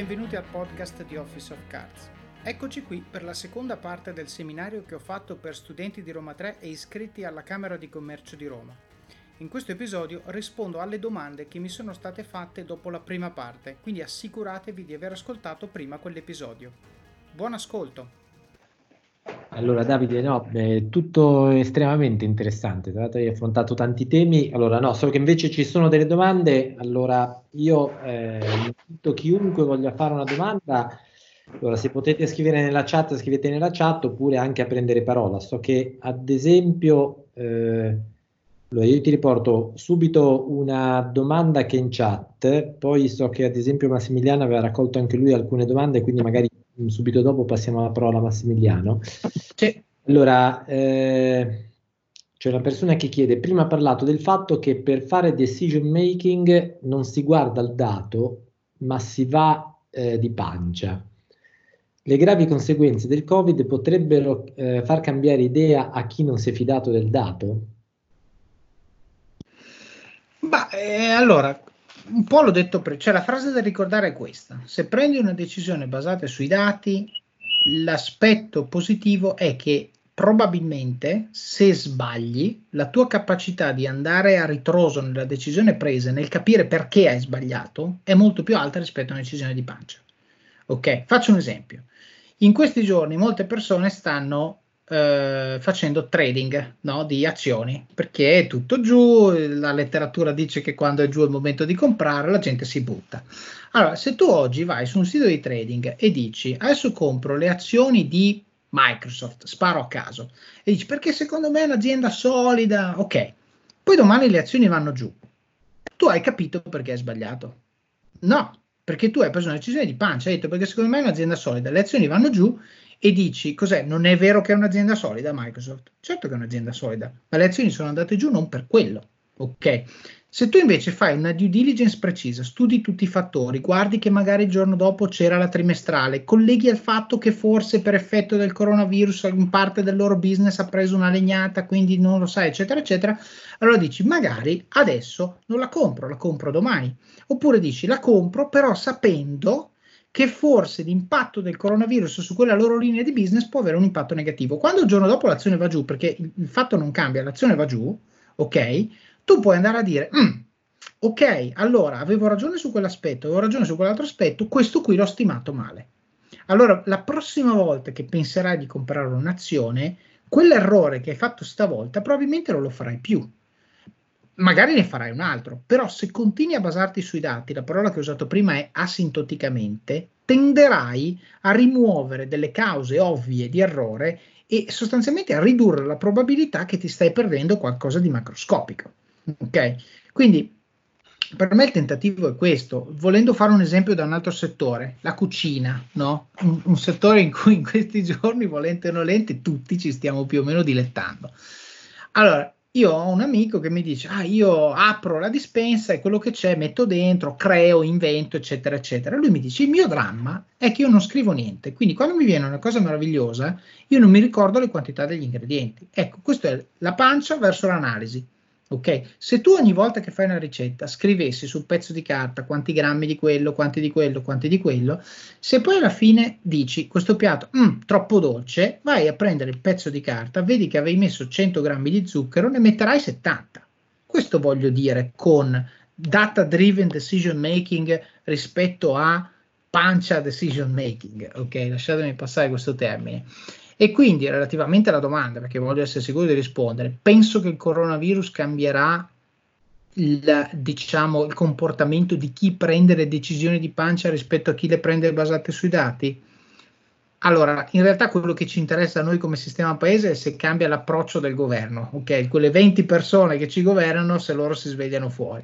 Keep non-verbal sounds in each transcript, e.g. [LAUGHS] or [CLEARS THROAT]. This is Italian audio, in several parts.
benvenuti al podcast di Office of Cards. Eccoci qui per la seconda parte del seminario che ho fatto per studenti di Roma 3 e iscritti alla Camera di Commercio di Roma. In questo episodio rispondo alle domande che mi sono state fatte dopo la prima parte, quindi assicuratevi di aver ascoltato prima quell'episodio. Buon ascolto! Allora Davide, no, è tutto estremamente interessante, tra l'altro hai affrontato tanti temi, allora no, solo che invece ci sono delle domande, allora io eh, invito chiunque voglia fare una domanda, allora se potete scrivere nella chat, scrivete nella chat oppure anche a prendere parola, so che ad esempio, eh, allora io ti riporto subito una domanda che è in chat, poi so che ad esempio Massimiliano aveva raccolto anche lui alcune domande, quindi magari subito dopo passiamo la parola a Massimiliano. Sì. Allora, eh, c'è una persona che chiede, prima ha parlato del fatto che per fare decision making non si guarda il dato, ma si va eh, di pancia. Le gravi conseguenze del Covid potrebbero eh, far cambiare idea a chi non si è fidato del dato? Ma eh, allora, un po' l'ho detto prima, cioè la frase da ricordare è questa, se prendi una decisione basata sui dati, l'aspetto positivo è che probabilmente se sbagli, la tua capacità di andare a ritroso nella decisione presa, nel capire perché hai sbagliato, è molto più alta rispetto a una decisione di pancia. Ok, faccio un esempio. In questi giorni molte persone stanno eh, facendo trading no, di azioni perché è tutto giù, la letteratura dice che quando è giù il momento di comprare, la gente si butta. Allora, se tu oggi vai su un sito di trading e dici adesso compro le azioni di Microsoft, sparo a caso, e dici perché secondo me è un'azienda solida, ok, poi domani le azioni vanno giù, tu hai capito perché hai sbagliato? No, perché tu hai preso una decisione di pancia, hai detto perché secondo me è un'azienda solida, le azioni vanno giù e dici cos'è? Non è vero che è un'azienda solida Microsoft? Certo che è un'azienda solida, ma le azioni sono andate giù non per quello. Ok? Se tu invece fai una due diligence precisa, studi tutti i fattori, guardi che magari il giorno dopo c'era la trimestrale, colleghi al fatto che forse per effetto del coronavirus in parte del loro business ha preso una legnata, quindi non lo sai, eccetera, eccetera, allora dici magari adesso non la compro, la compro domani. Oppure dici la compro però sapendo che forse l'impatto del coronavirus su quella loro linea di business può avere un impatto negativo. Quando il giorno dopo l'azione va giù, perché il, fatto non cambia, l'azione va giù, ok? Tu puoi andare a dire, mm, ok, allora avevo ragione su quell'aspetto, avevo ragione su quell'altro aspetto, questo qui l'ho stimato male. Allora, la prossima volta che penserai di comprare un'azione, quell'errore che hai fatto stavolta probabilmente non lo farai più magari ne farai un altro, però se continui a basarti sui dati, la parola che ho usato prima è asintoticamente, tenderai a rimuovere delle cause ovvie di errore e sostanzialmente a ridurre la probabilità che ti stai perdendo qualcosa di macroscopico. Ok? Quindi per me il tentativo è questo, volendo fare un esempio da un altro settore, la cucina, no? un, un settore in cui in questi giorni, volente o nolente, tutti ci stiamo più o meno dilettando. Allora, io ho un amico che mi dice, ah, io apro la dispensa e quello che c'è metto dentro, creo, invento, eccetera, eccetera. Lui mi dice, il mio dramma è che io non scrivo niente, quindi quando mi viene una cosa meravigliosa, io non mi ricordo le quantità degli ingredienti. Ecco, questa è la pancia verso l'analisi. Ok, se tu ogni volta che fai una ricetta scrivessi sul pezzo di carta quanti grammi di quello, quanti di quello, quanti di quello, se poi alla fine dici questo piatto mm, troppo dolce, vai a prendere il pezzo di carta, vedi che avevi messo 100 grammi di zucchero, ne metterai 70. Questo voglio dire con data driven decision making rispetto a pancia decision making. Ok, lasciatemi passare questo termine. E quindi relativamente alla domanda, perché voglio essere sicuro di rispondere, penso che il coronavirus cambierà il, diciamo, il comportamento di chi prende le decisioni di pancia rispetto a chi le prende basate sui dati? Allora, in realtà quello che ci interessa a noi come sistema paese è se cambia l'approccio del governo, ok? Quelle 20 persone che ci governano, se loro si svegliano fuori.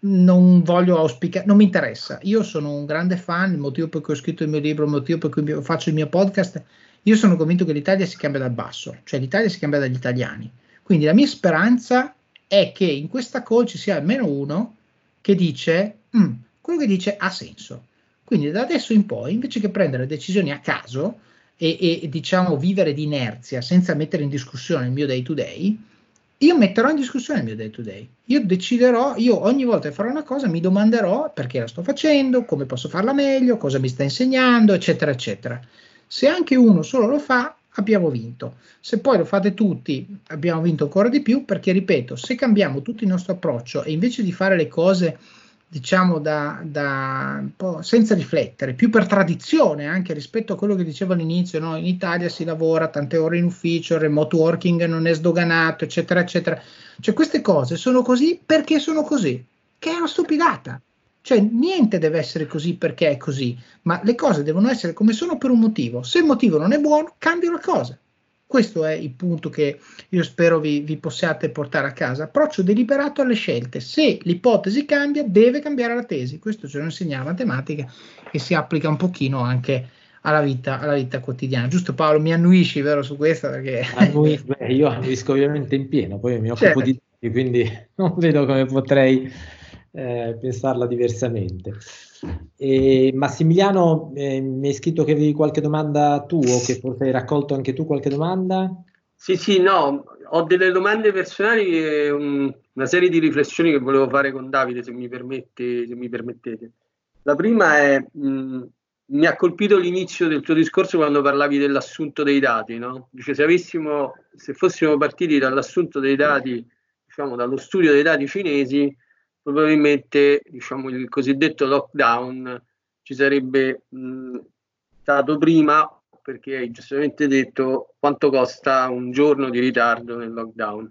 Non voglio auspicare, non mi interessa. Io sono un grande fan, il motivo per cui ho scritto il mio libro, il motivo per cui faccio il mio podcast io sono convinto che l'Italia si cambia dal basso, cioè l'Italia si cambia dagli italiani. Quindi la mia speranza è che in questa call ci sia almeno uno che dice mm, quello che dice ha senso. Quindi da adesso in poi, invece che prendere decisioni a caso e, e diciamo vivere di inerzia senza mettere in discussione il mio day to day, io metterò in discussione il mio day to day. Io deciderò, io ogni volta che farò una cosa mi domanderò perché la sto facendo, come posso farla meglio, cosa mi sta insegnando, eccetera, eccetera. Se anche uno solo lo fa, abbiamo vinto. Se poi lo fate tutti, abbiamo vinto ancora di più perché, ripeto, se cambiamo tutto il nostro approccio e invece di fare le cose diciamo da, da senza riflettere, più per tradizione anche rispetto a quello che dicevo all'inizio, no? in Italia si lavora tante ore in ufficio, il remote working non è sdoganato, eccetera, eccetera. Cioè queste cose sono così perché sono così, che è una stupidata. Cioè niente deve essere così perché è così, ma le cose devono essere come sono per un motivo. Se il motivo non è buono, cambia la cosa. Questo è il punto che io spero vi, vi, possiate portare a casa. Approccio deliberato alle scelte. Se l'ipotesi cambia, deve cambiare la tesi. Questo ce lo insegna la matematica e si applica un pochino anche alla vita, alla vita quotidiana. Giusto Paolo, mi annuisci vero su questa? Perché... [LAUGHS] Annui, beh, io annuisco ovviamente in pieno, poi mi occupo certo. di quindi [LAUGHS] non vedo come potrei eh, pensarla diversamente. E Massimiliano, eh, mi hai scritto che avevi qualche domanda tu o che forse hai raccolto anche tu qualche domanda? Sì, sì, no, ho delle domande personali e un, una serie di riflessioni che volevo fare con Davide, se mi, permette, se mi permettete. La prima è, mh, mi ha colpito l'inizio del tuo discorso quando parlavi dell'assunto dei dati, no? Dice, se, avessimo, se fossimo partiti dall'assunto dei dati, diciamo dallo studio dei dati cinesi, probabilmente diciamo, il cosiddetto lockdown ci sarebbe mh, stato prima perché hai giustamente detto quanto costa un giorno di ritardo nel lockdown.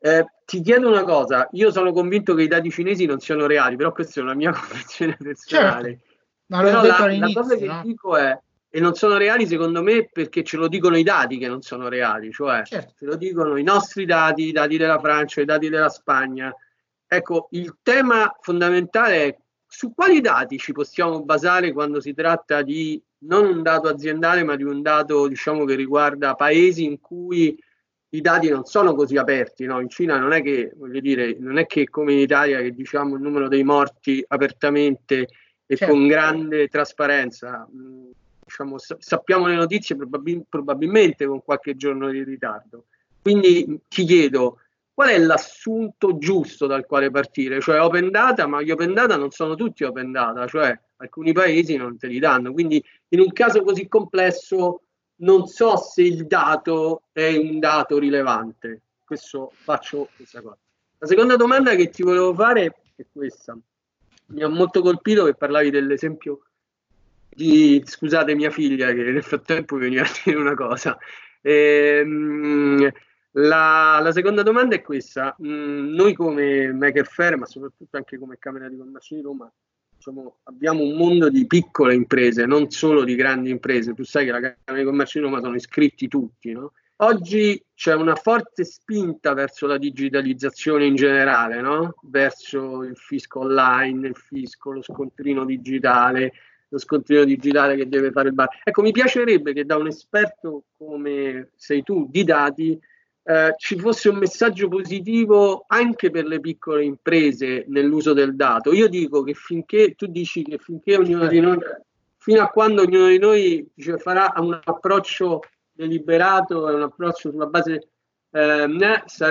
Eh, ti chiedo una cosa, io sono convinto che i dati cinesi non siano reali, però questa è una mia [LAUGHS] convinzione personale. Certo. La, la cosa che no? dico è, e non sono reali secondo me perché ce lo dicono i dati che non sono reali, cioè certo. ce lo dicono i nostri dati, i dati della Francia, i dati della Spagna, Ecco, il tema fondamentale è su quali dati ci possiamo basare quando si tratta di non un dato aziendale, ma di un dato diciamo, che riguarda paesi in cui i dati non sono così aperti. No? In Cina non è che, voglio dire, non è che come in Italia che diciamo il numero dei morti apertamente e certo. con grande trasparenza. Diciamo, sappiamo le notizie probabil- probabilmente con qualche giorno di ritardo. Quindi ti chiedo, qual è l'assunto giusto dal quale partire? Cioè open data, ma gli open data non sono tutti open data, cioè alcuni paesi non te li danno. Quindi in un caso così complesso non so se il dato è un dato rilevante. Questo faccio questa cosa. La seconda domanda che ti volevo fare è questa. Mi ha molto colpito che parlavi dell'esempio di, scusate, mia figlia che nel frattempo veniva a dire una cosa. Ehm, la, la, seconda domanda è questa. Mm, noi come Maker Fair, ma soprattutto anche come Camera di Commercio di Roma, diciamo, abbiamo un mondo di piccole imprese, non solo di grandi imprese. Tu sai che la Camera di Commercio di Roma sono iscritti tutti, no? Oggi c'è una forte spinta verso la digitalizzazione in generale, no? verso il fisco online, il fisco, lo scontrino digitale, lo scontrino digitale che deve fare il bar. Ecco, mi piacerebbe che da un esperto come sei tu di dati eh, ci fosse un messaggio positivo anche per le piccole imprese nell'uso del dato. Io dico che finché tu dici che finché ognuno di noi, fino a quando ognuno di noi dice, farà un approccio deliberato un approccio sulla base eh,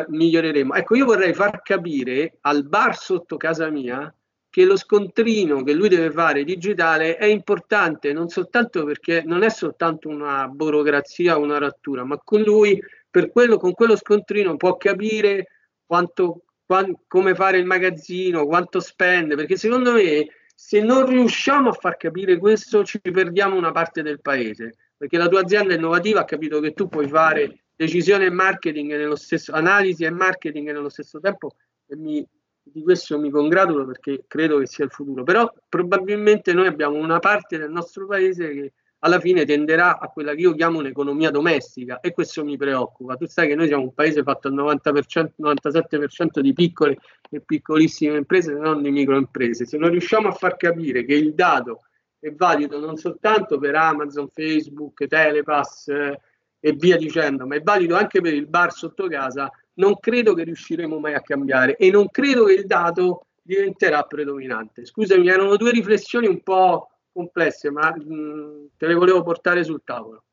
miglioreremo. Ecco, io vorrei far capire al bar sotto casa mia che lo scontrino che lui deve fare digitale è importante non soltanto perché non è soltanto una burocrazia una rattura, ma con lui per quello, con quello scontrino può capire quanto, quant, come fare il magazzino, quanto spende, perché secondo me se non riusciamo a far capire questo ci perdiamo una parte del paese, perché la tua azienda innovativa ha capito che tu puoi fare decisione e marketing nello stesso, analisi e marketing nello stesso tempo e mi, di questo mi congratulo perché credo che sia il futuro, però probabilmente noi abbiamo una parte del nostro paese che alla fine tenderà a quella che io chiamo un'economia domestica e questo mi preoccupa. Tu sai che noi siamo un paese fatto al 90%, 97% di piccole e piccolissime imprese, se non di microimprese. Se non riusciamo a far capire che il dato è valido non soltanto per Amazon, Facebook, Telepass eh, e via dicendo, ma è valido anche per il bar sotto casa, non credo che riusciremo mai a cambiare e non credo che il dato diventerà predominante. Scusami, erano due riflessioni un po' complesse, ma mh, te le volevo portare sul tavolo.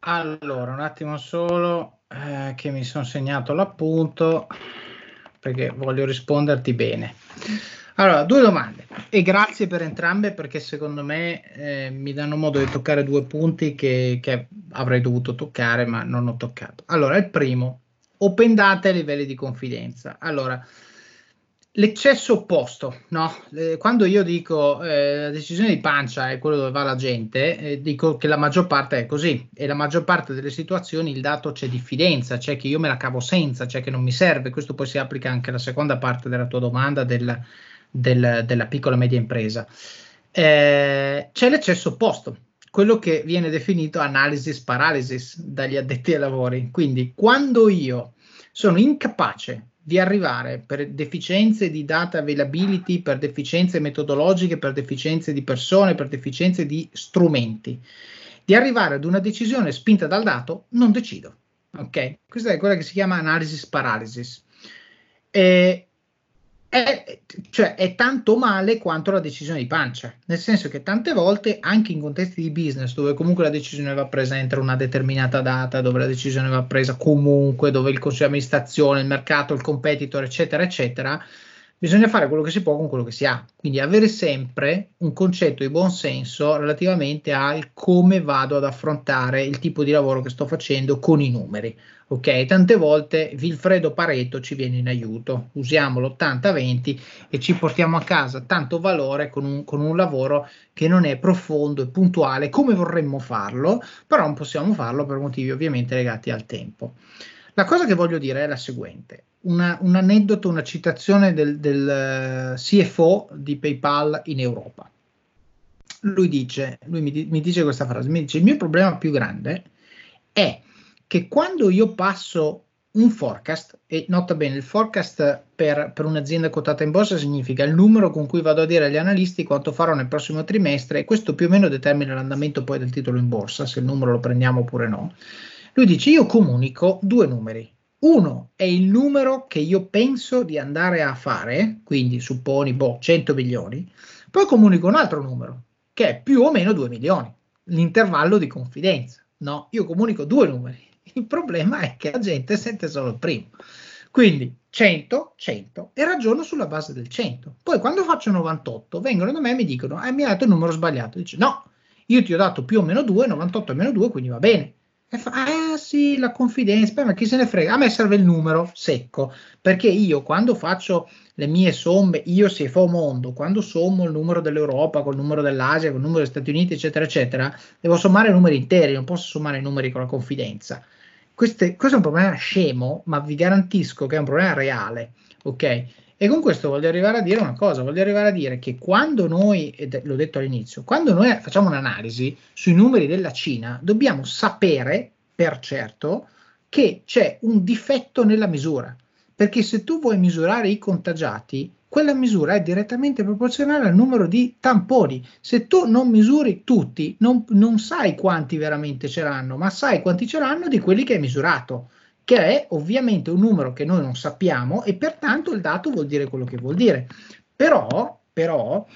Allora, un attimo solo eh, che mi sono segnato l'appunto perché voglio risponderti bene. Allora, due domande e grazie per entrambe perché secondo me eh, mi danno modo di toccare due punti che, che, avrei dovuto toccare ma non ho toccato. Allora, il primo, open data e livelli di confidenza. Allora, l'eccesso opposto, no? Eh, quando io dico eh, la decisione di pancia è quello dove va la gente, eh, dico che la maggior parte è così e la maggior parte delle situazioni il dato c'è diffidenza, c'è che io me la cavo senza, c'è che non mi serve. Questo poi si applica anche alla seconda parte della tua domanda del, del, della piccola e media impresa. Eh, c'è l'eccesso opposto, quello che viene definito analysis paralysis dagli addetti ai lavori. Quindi quando io sono incapace di arrivare per deficienze di data availability, per deficienze metodologiche, per deficienze di persone, per deficienze di strumenti, di arrivare ad una decisione spinta dal dato, non decido. Ok? Questa è quella che si chiama analysis paralysis. E è, cioè, è tanto male quanto la decisione di pancia, nel senso che tante volte anche in contesti di business dove comunque la decisione va presa entro una determinata data, dove la decisione va presa comunque, dove il consiglio di amministrazione, il mercato, il competitor, eccetera, eccetera, bisogna fare quello che si può con quello che si ha. Quindi avere sempre un concetto di buon senso relativamente al come vado ad affrontare il tipo di lavoro che sto facendo con i numeri. Ok, tante volte Vilfredo Pareto ci viene in aiuto, usiamo l'80-20 e ci portiamo a casa tanto valore con un, con un lavoro che non è profondo e puntuale come vorremmo farlo, però non possiamo farlo per motivi ovviamente legati al tempo. La cosa che voglio dire è la seguente, una, un aneddoto, una citazione del, del eh, CFO di PayPal in Europa. Lui dice, lui mi, mi dice questa frase, mi dice il mio problema più grande è che quando io passo un forecast, e nota bene, il forecast per, per, un'azienda quotata in borsa significa il numero con cui vado a dire agli analisti quanto farò nel prossimo trimestre e questo più o meno determina l'andamento poi del titolo in borsa, se il numero lo prendiamo oppure no. Lui dice io comunico due numeri. Uno è il numero che io penso di andare a fare, quindi supponi boh, 100 milioni, poi comunico un altro numero che è più o meno 2 milioni, l'intervallo di confidenza. No, io comunico due numeri il problema è che la gente sente solo il primo. Quindi 100, 100 e ragiono sulla base del 100. Poi quando faccio 98 vengono da me e mi dicono, eh, mi hai dato il numero sbagliato. Dice, no, io ti ho dato più o meno 2, 98 è meno 2, quindi va bene. E fa, ah sì, la confidenza, ma chi se ne frega? A me serve il numero secco, perché io quando faccio le mie somme, io se fa mondo, quando sommo il numero dell'Europa con il numero dell'Asia, con il numero degli Stati Uniti, eccetera, eccetera, devo sommare i numeri interi, non posso sommare i numeri con la confidenza. Queste, questo è un problema scemo, ma vi garantisco che è un problema reale, ok? E con questo voglio arrivare a dire una cosa, voglio arrivare a dire che quando noi, ed l'ho detto all'inizio, quando noi facciamo un'analisi sui numeri della Cina, dobbiamo sapere per certo che c'è un difetto nella misura, perché se tu vuoi misurare i contagiati, quella misura è direttamente proporzionale al numero di tamponi. Se tu non misuri tutti, non, non sai quanti veramente ce l'hanno, ma sai quanti ce l'hanno di quelli che hai misurato, che è ovviamente un numero che noi non sappiamo e pertanto il dato vuol dire quello che vuol dire. Però, però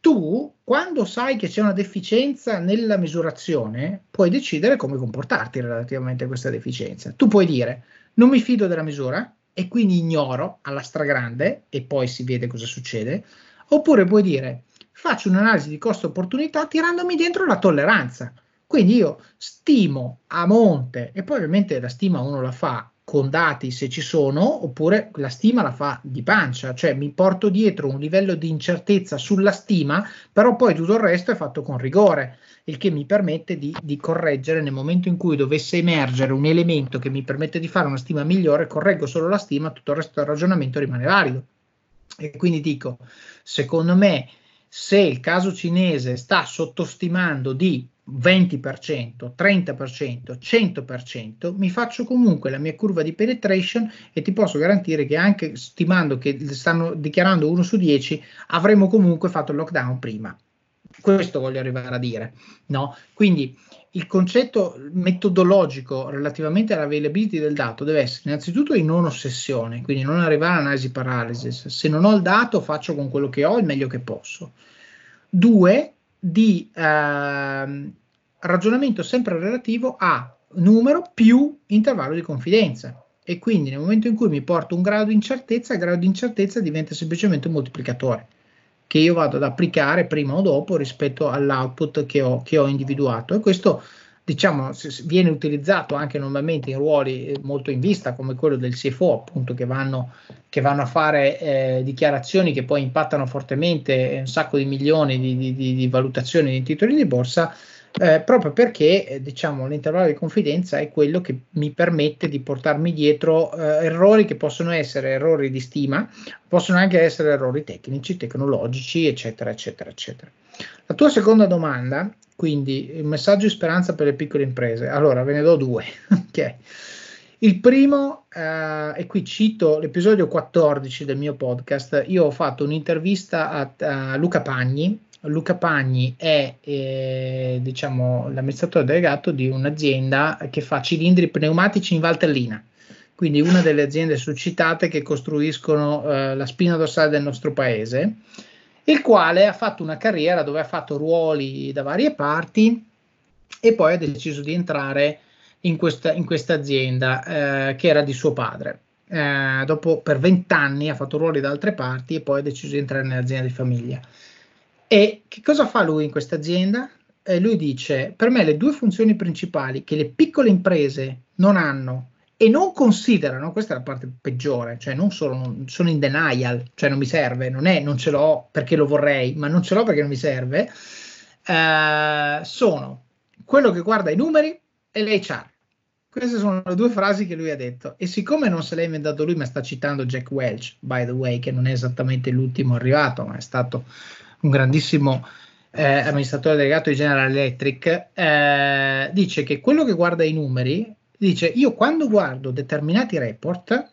tu, quando sai che c'è una deficienza nella misurazione, puoi decidere come comportarti relativamente a questa deficienza. Tu puoi dire, non mi fido della misura, e quindi ignoro alla stragrande e poi si vede cosa succede, oppure puoi dire faccio un'analisi di costo-opportunità tirandomi dentro la tolleranza. Quindi io stimo a monte e poi ovviamente la stima uno la fa con dati se ci sono, oppure la stima la fa di pancia, cioè mi porto dietro un livello di incertezza sulla stima, però poi tutto il resto è fatto con rigore il che mi permette di, di, correggere nel momento in cui dovesse emergere un elemento che mi permette di fare una stima migliore, correggo solo la stima, tutto il resto del ragionamento rimane valido. E quindi dico, secondo me, se il caso cinese sta sottostimando di 20%, 30%, 100%, mi faccio comunque la mia curva di penetration e ti posso garantire che anche stimando che stanno dichiarando 1 su 10, avremo comunque fatto il lockdown prima. Questo voglio arrivare a dire. No? Quindi il concetto metodologico relativamente all'availability del dato deve essere innanzitutto di non ossessione, quindi non arrivare all'analisi paralysis. Se non ho il dato, faccio con quello che ho il meglio che posso. Due, di eh, ragionamento sempre relativo a numero più intervallo di confidenza. E quindi nel momento in cui mi porto un grado di incertezza, il grado di incertezza diventa semplicemente un moltiplicatore che io vado ad applicare prima o dopo rispetto all'output che ho, che ho individuato. E questo diciamo, viene utilizzato anche normalmente in ruoli eh, molto in vista, come quello del CFO, appunto, che vanno, che vanno a fare eh, dichiarazioni che poi impattano fortemente un sacco di milioni di, di, di, di valutazioni di titoli di borsa. Eh, proprio perché eh, diciamo, l'intervallo di confidenza è quello che mi permette di portarmi dietro eh, errori che possono essere errori di stima, possono anche essere errori tecnici, tecnologici, eccetera, eccetera, eccetera. La tua seconda domanda quindi il messaggio di speranza per le piccole imprese. Allora, ve ne do due. [LAUGHS] okay. Il primo, eh, e qui cito l'episodio 14 del mio podcast, io ho fatto un'intervista a, a Luca Pagni. Luca Pagni è eh, diciamo, l'amministratore delegato di un'azienda che fa cilindri pneumatici in Valtellina, quindi una delle aziende suscitate che costruiscono eh, la spina dorsale del nostro paese il quale ha fatto una carriera dove ha fatto ruoli da varie parti e poi ha deciso di entrare in questa, in questa azienda eh, che era di suo padre. Eh, dopo per vent'anni ha fatto ruoli da altre parti e poi ha deciso di entrare nell'azienda di famiglia. E che cosa fa lui in questa azienda? Eh, lui dice: Per me le due funzioni principali che le piccole imprese non hanno e non considerano, questa è la parte peggiore, cioè non solo non, sono in denial, cioè non mi serve, non è non ce l'ho perché lo vorrei, ma non ce l'ho perché non mi serve, eh, sono quello che guarda i numeri e l'HR. Queste sono le due frasi che lui ha detto. E siccome non se l'ha inventato lui, ma sta citando Jack Welch, by the way, che non è esattamente l'ultimo arrivato, ma è stato un grandissimo eh, amministratore delegato di General Electric, eh, dice che quello che guarda i numeri dice io quando guardo determinati report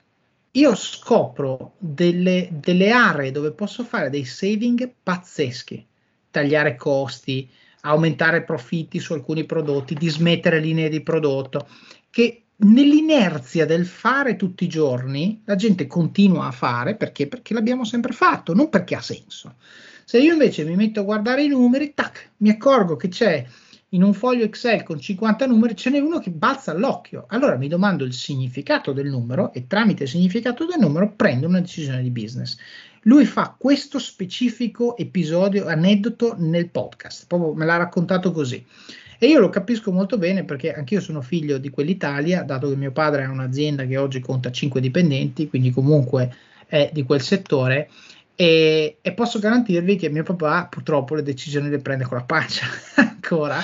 io scopro delle, delle aree dove posso fare dei saving pazzeschi, tagliare costi, aumentare profitti su alcuni prodotti, dismettere linee di prodotto, che nell'inerzia del fare tutti i giorni la gente continua a fare perché? Perché l'abbiamo sempre fatto, non perché ha senso. Se io invece mi metto a guardare i numeri, tac, mi accorgo che c'è in un foglio Excel con 50 numeri ce n'è uno che balza all'occhio. Allora mi domando il significato del numero e tramite il significato del numero prendo una decisione di business. Lui fa questo specifico episodio, aneddoto nel podcast, proprio me l'ha raccontato così. E io lo capisco molto bene perché anch'io sono figlio di quell'Italia, dato che mio padre ha un'azienda che oggi conta 5 dipendenti, quindi comunque è di quel settore e, e, posso garantirvi che mio papà purtroppo le decisioni le prende con la pancia [LAUGHS] ancora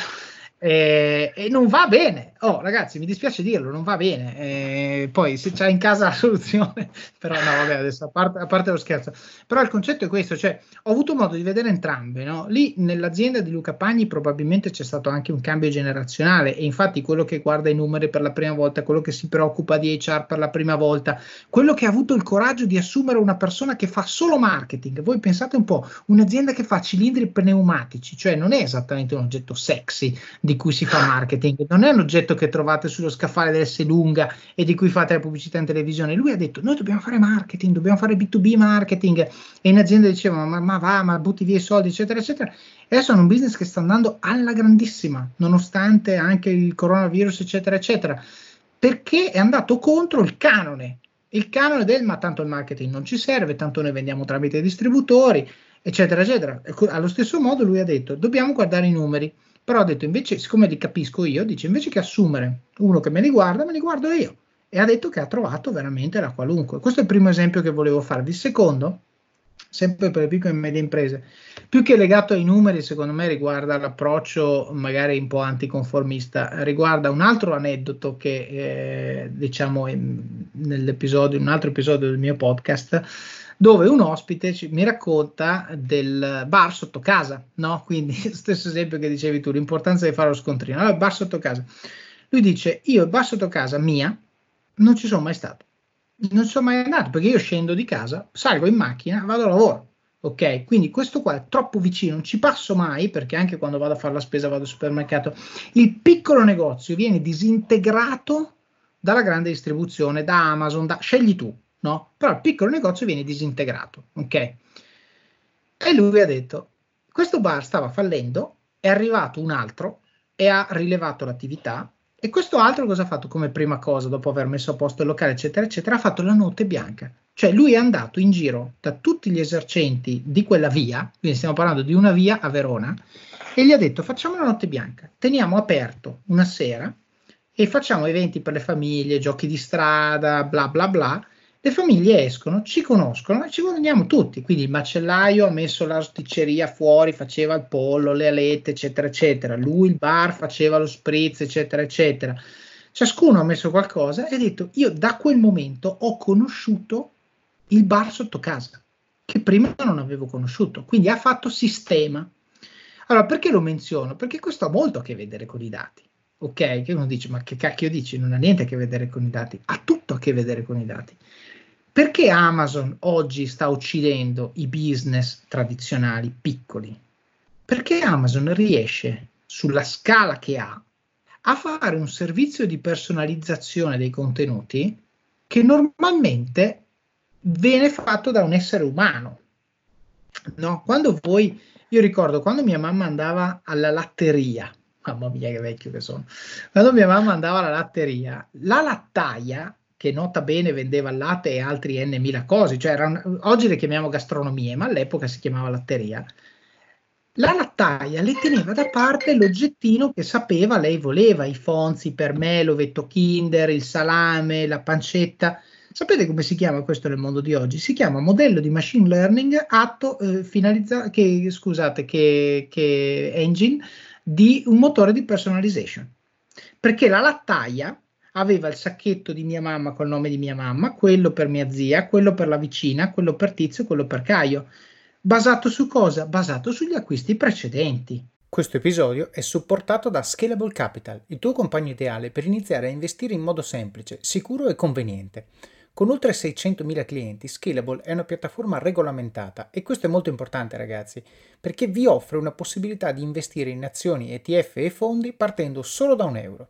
e, e, non va bene. Oh, ragazzi, mi dispiace dirlo, non va bene. E poi se c'è in casa la soluzione, [LAUGHS] però no, vabbè, adesso a parte, a parte, lo scherzo. Però il concetto è questo, cioè ho avuto modo di vedere entrambe, no? Lì nell'azienda di Luca Pagni probabilmente c'è stato anche un cambio generazionale e infatti quello che guarda i numeri per la prima volta, quello che si preoccupa di HR per la prima volta, quello che ha avuto il coraggio di assumere una persona che fa solo marketing. Voi pensate un po', un'azienda che fa cilindri pneumatici, cioè non è esattamente un oggetto sexy di cui si fa marketing, non è un oggetto che trovate sullo scaffale dell'S lunga e di cui fate la pubblicità in televisione. Lui ha detto: Noi dobbiamo fare marketing, dobbiamo fare B2B marketing. E in azienda dicevano: ma, ma va, ma butti via i soldi, eccetera, eccetera. E adesso è un business che sta andando alla grandissima, nonostante anche il coronavirus, eccetera, eccetera, perché è andato contro il canone. Il canone del ma tanto il marketing non ci serve, tanto noi vendiamo tramite distributori, eccetera, eccetera. Allo stesso modo lui ha detto: dobbiamo guardare i numeri però ha detto invece, siccome li capisco io, dice invece che assumere uno che me li guarda, me li guardo io. E ha detto che ha trovato veramente la qualunque. Questo è il primo esempio che volevo fare. Il secondo, sempre per le piccole e medie imprese, più che legato ai numeri, secondo me riguarda l'approccio magari un po' anticonformista, riguarda un altro aneddoto che eh, diciamo nell'episodio, un altro episodio del mio podcast dove un ospite ci, mi racconta del bar sotto casa, no? [LAUGHS] Quindi stesso esempio che dicevi tu, l'importanza di fare lo scontrino. Allora, bar sotto casa. Lui dice, io il bar sotto casa mia non ci sono mai stato. Non ci sono mai andato perché io scendo di casa, salgo in macchina, vado a lavoro. Ok, quindi questo qua è troppo vicino, non ci passo mai perché anche quando vado a fare la spesa vado al supermercato. Il piccolo negozio viene disintegrato dalla grande distribuzione, da Amazon, da, scegli tu, no? Però il piccolo negozio viene disintegrato, ok? E lui ha detto, questo bar stava fallendo, è arrivato un altro e ha rilevato l'attività. E questo altro cosa ha fatto come prima cosa, dopo aver messo a posto il locale, eccetera, eccetera? Ha fatto la notte bianca. Cioè lui è andato in giro da tutti gli esercenti di quella via, quindi stiamo parlando di una via a Verona, e gli ha detto facciamo la notte bianca, teniamo aperto una sera e facciamo eventi per le famiglie, giochi di strada, bla bla bla. Le famiglie escono, ci conoscono e ci guadagniamo tutti. Quindi il macellaio ha messo la rosticceria fuori, faceva il pollo, le alette, eccetera, eccetera. Lui il bar faceva lo spritz, eccetera, eccetera. Ciascuno ha messo qualcosa e ha detto io da quel momento ho conosciuto il bar sotto casa, che prima non avevo conosciuto. Quindi ha fatto sistema. Allora, perché lo menziono? Perché questo ha molto a che vedere con i dati. Ok, che uno dice, ma che cacchio dici? Non ha niente a che vedere con i dati, ha tutto a che vedere con i dati. Perché Amazon oggi sta uccidendo i business tradizionali piccoli? Perché Amazon riesce, sulla scala che ha, a fare un servizio di personalizzazione dei contenuti che normalmente viene fatto da un essere umano. No? Quando voi, io ricordo quando mia mamma andava alla latteria, mamma mia che vecchio che sono, quando mia mamma andava alla latteria, la lattaia che nota bene vendeva latte e altri n mila cose, cioè un, oggi le chiamiamo gastronomie, ma all'epoca si chiamava latteria. La lattaia le teneva da parte l'oggettino che sapeva lei voleva, i fonzi per me, l'ovetto Kinder, il salame, la pancetta. Sapete come si chiama questo nel mondo di oggi? Si chiama modello di machine learning atto eh, finalizzato, che, scusate, che, che engine di un motore di personalization. Perché la lattaia aveva il sacchetto di mia mamma col nome di mia mamma, quello per mia zia, quello per la vicina, quello per Tizio, quello per Caio. Basato su cosa? Basato sugli acquisti precedenti. Questo episodio è supportato da Scalable Capital, il tuo compagno ideale per iniziare a investire in modo semplice, sicuro e conveniente. Con oltre 600.000 clienti, Scalable è una piattaforma regolamentata e questo è molto importante ragazzi, perché vi offre una possibilità di investire in azioni, ETF e fondi partendo solo da un euro.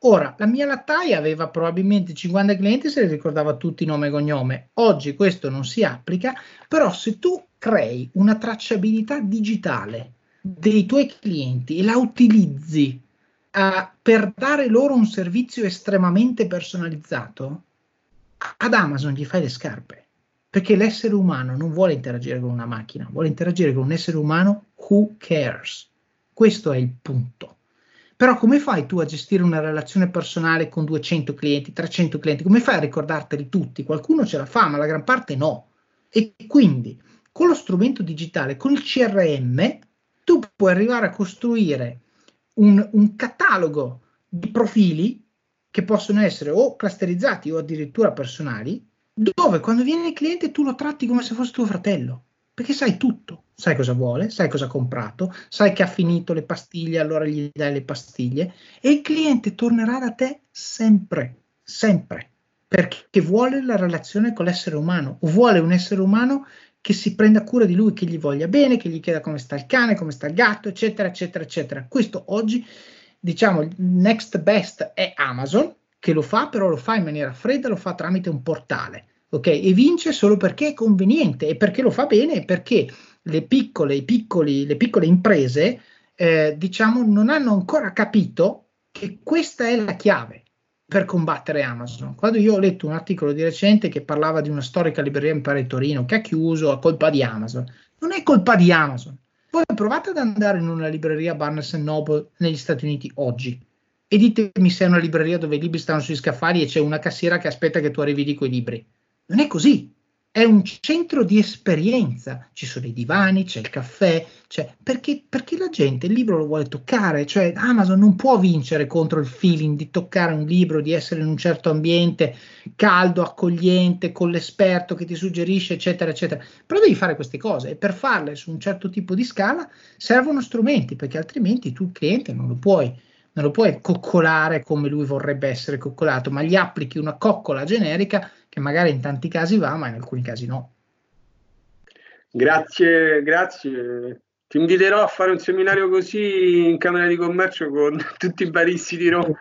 Ora, la mia lattaia aveva probabilmente 50 clienti se li ricordava tutti nome e cognome. Oggi questo non si applica, però se tu crei una tracciabilità digitale dei tuoi clienti e la utilizzi uh, per dare loro un servizio estremamente personalizzato, ad Amazon gli fai le scarpe. Perché l'essere umano non vuole interagire con una macchina, vuole interagire con un essere umano who cares. Questo è il punto. Però come fai tu a gestire una relazione personale con 200 clienti, 300 clienti? Come fai a ricordarteli tutti? Qualcuno ce la fa, ma la gran parte no. E quindi con lo strumento digitale, con il CRM, tu puoi arrivare a costruire un, un catalogo di profili che possono essere o clusterizzati o addirittura personali, dove quando viene il cliente tu lo tratti come se fosse tuo fratello perché sai tutto, sai cosa vuole, sai cosa ha comprato, sai che ha finito le pastiglie, allora gli dai le pastiglie e il cliente tornerà da te sempre, sempre, perché vuole la relazione con l'essere umano, vuole un essere umano che si prenda cura di lui, che gli voglia bene, che gli chieda come sta il cane, come sta il gatto, eccetera, eccetera, eccetera. Questo oggi, diciamo, il next best è Amazon, che lo fa, però lo fa in maniera fredda, lo fa tramite un portale ok? E vince solo perché è conveniente e perché lo fa bene e perché le piccole, piccoli, le piccole imprese, eh, diciamo, non hanno ancora capito che questa è la chiave per combattere Amazon. Quando io ho letto un articolo di recente che parlava di una storica libreria impare Torino che ha chiuso a colpa di Amazon, non è colpa di Amazon. Voi provate ad andare in una libreria Barnes Noble negli Stati Uniti oggi e ditemi se è una libreria dove i libri stanno sui scaffali e c'è una cassiera che aspetta che tu arrivi lì con i libri. Non è così è un centro di esperienza, ci sono i divani, c'è il caffè, c'è, perché, perché, la gente il libro lo vuole toccare, cioè Amazon non può vincere contro il feeling di toccare un libro, di essere in un certo ambiente caldo, accogliente, con l'esperto che ti suggerisce, eccetera, eccetera. Però devi fare queste cose e per farle su un certo tipo di scala servono strumenti, perché altrimenti tu il cliente non lo puoi non lo puoi coccolare come lui vorrebbe essere coccolato, ma gli applichi una coccola generica che magari in tanti casi va, ma in alcuni casi no. Grazie, grazie. Ti inviterò a fare un seminario così in Camera di Commercio con [LAUGHS] tutti i baristi di Roma.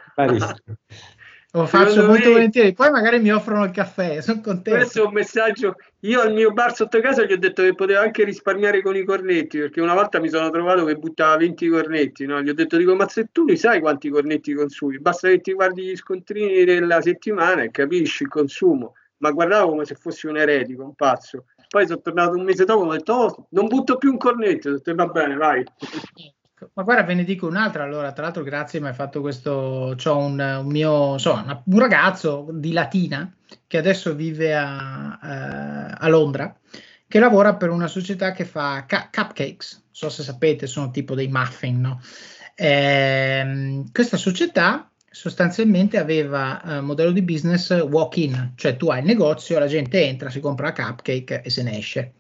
Lo faccio Secondo molto me, volentieri, poi magari mi offrono il caffè, [LAUGHS] sono contento. Questo è un messaggio. Io al mio bar sotto casa gli ho detto che poteva anche risparmiare con i cornetti, perché una volta mi sono trovato che buttava 20 cornetti, no? Gli ho detto, dico, ma se tu li sai quanti cornetti consumi, basta che ti guardi gli scontrini della settimana e capisci il consumo. Ma guardavo come se fossi un eretico, un pazzo. Poi sono tornato un mese dopo e ho detto, oh, non butto più un cornetto, ho detto, va bene, vai. Ma guarda, ve ne dico un'altra allora. Tra l'altro, grazie, mi hai fatto questo. C'ho un, un mio, insomma, un ragazzo di Latina che adesso vive a, a, a, Londra, che lavora per una società che fa ca- cupcakes. Non so se sapete, sono tipo dei muffin, no? Eh, questa società sostanzialmente aveva uh, modello di business walk-in, cioè tu hai il negozio, la gente entra, si compra la cupcake e se ne esce.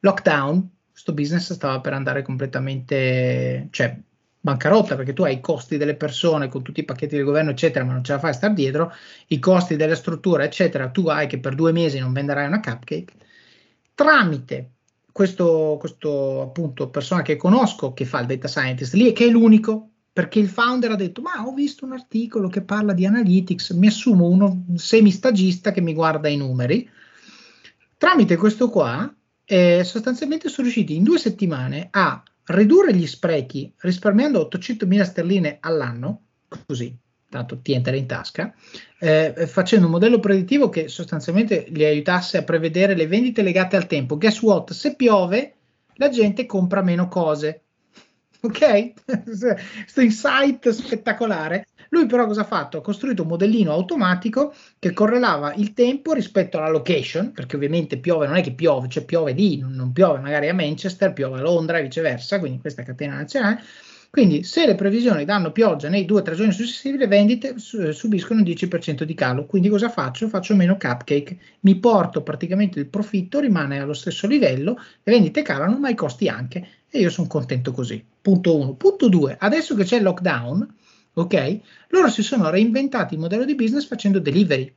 Lockdown, questo business stava per andare completamente, cioè bancarotta perché tu hai i costi delle persone con tutti i pacchetti del governo eccetera ma non ce la fai a star dietro i costi della struttura eccetera tu hai che per due mesi non venderai una cupcake tramite questo, questo appunto persona che conosco che fa il data scientist lì e che è l'unico perché il founder ha detto ma ho visto un articolo che parla di analytics mi assumo uno semistagista che mi guarda i numeri tramite questo qua eh, sostanzialmente sono riusciti in due settimane a ridurre gli sprechi risparmiando 800.000 sterline all'anno, così, tanto ti entra in tasca, eh, facendo un modello predittivo che sostanzialmente li aiutasse a prevedere le vendite legate al tempo. Guess what? Se piove, la gente compra meno cose. Ok? [LAUGHS] Questo insight spettacolare. Lui però cosa ha fatto? Ha costruito un modellino automatico che correlava il tempo rispetto alla location, perché ovviamente piove, non è che piove, cioè piove lì, non, piove magari a Manchester, piove a Londra e viceversa, quindi questa è catena nazionale. Quindi se le previsioni danno pioggia nei due o tre giorni successivi, le vendite subiscono un 10% di calo. Quindi cosa faccio? Faccio meno cupcake, mi porto praticamente il profitto, rimane allo stesso livello, le vendite calano, ma i costi anche. E io sono contento così. Punto 1. Punto 2. Adesso che c'è il lockdown, ok? Loro si sono reinventati il modello di business facendo delivery,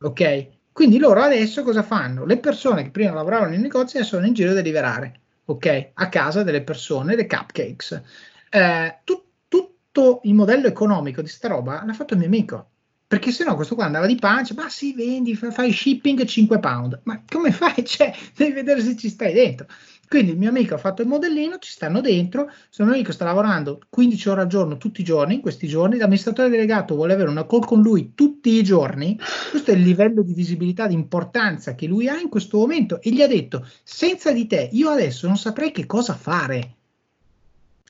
ok? Quindi loro adesso cosa fanno? Le persone che prima lavoravano nei negozi adesso sono in giro a deliverare, ok? A casa delle persone, le cupcakes. Eh, tu, tutto il modello economico di sta roba l'ha fatto il mio amico. Perché se no questo qua andava di pancia, ma sì, vendi, fai shipping 5 pound. Ma come fai? [LAUGHS] Cioè, devi vedere se ci stai dentro. Quindi il mio amico ha fatto il modellino, ci stanno dentro, il mio amico sta lavorando 15 ore al giorno tutti i giorni, in questi giorni, l'amministratore delegato vuole avere una call con lui tutti i giorni, questo è il livello di visibilità, di importanza che lui ha in questo momento e gli ha detto, senza di te io adesso non saprei che cosa fare.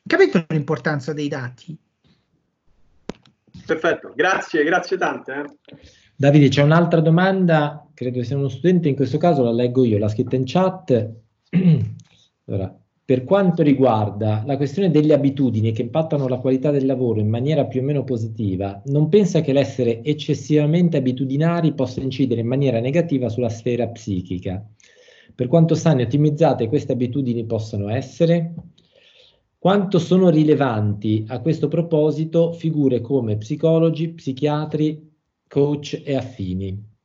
Capito l'importanza dei dati? Perfetto, grazie, grazie tante. Eh. Davide, c'è un'altra domanda, credo sia uno studente, in questo caso la leggo io, l'ha scritta in chat. [CLEARS THROAT] allora, per quanto riguarda la questione delle abitudini che impattano la qualità del lavoro in maniera più o meno positiva, non pensa che l'essere eccessivamente abitudinari possa incidere in maniera negativa sulla sfera psichica? Per quanto sane e ottimizzate queste abitudini possono essere? Quanto sono rilevanti a questo proposito figure come psicologi, psichiatri, coach e affini?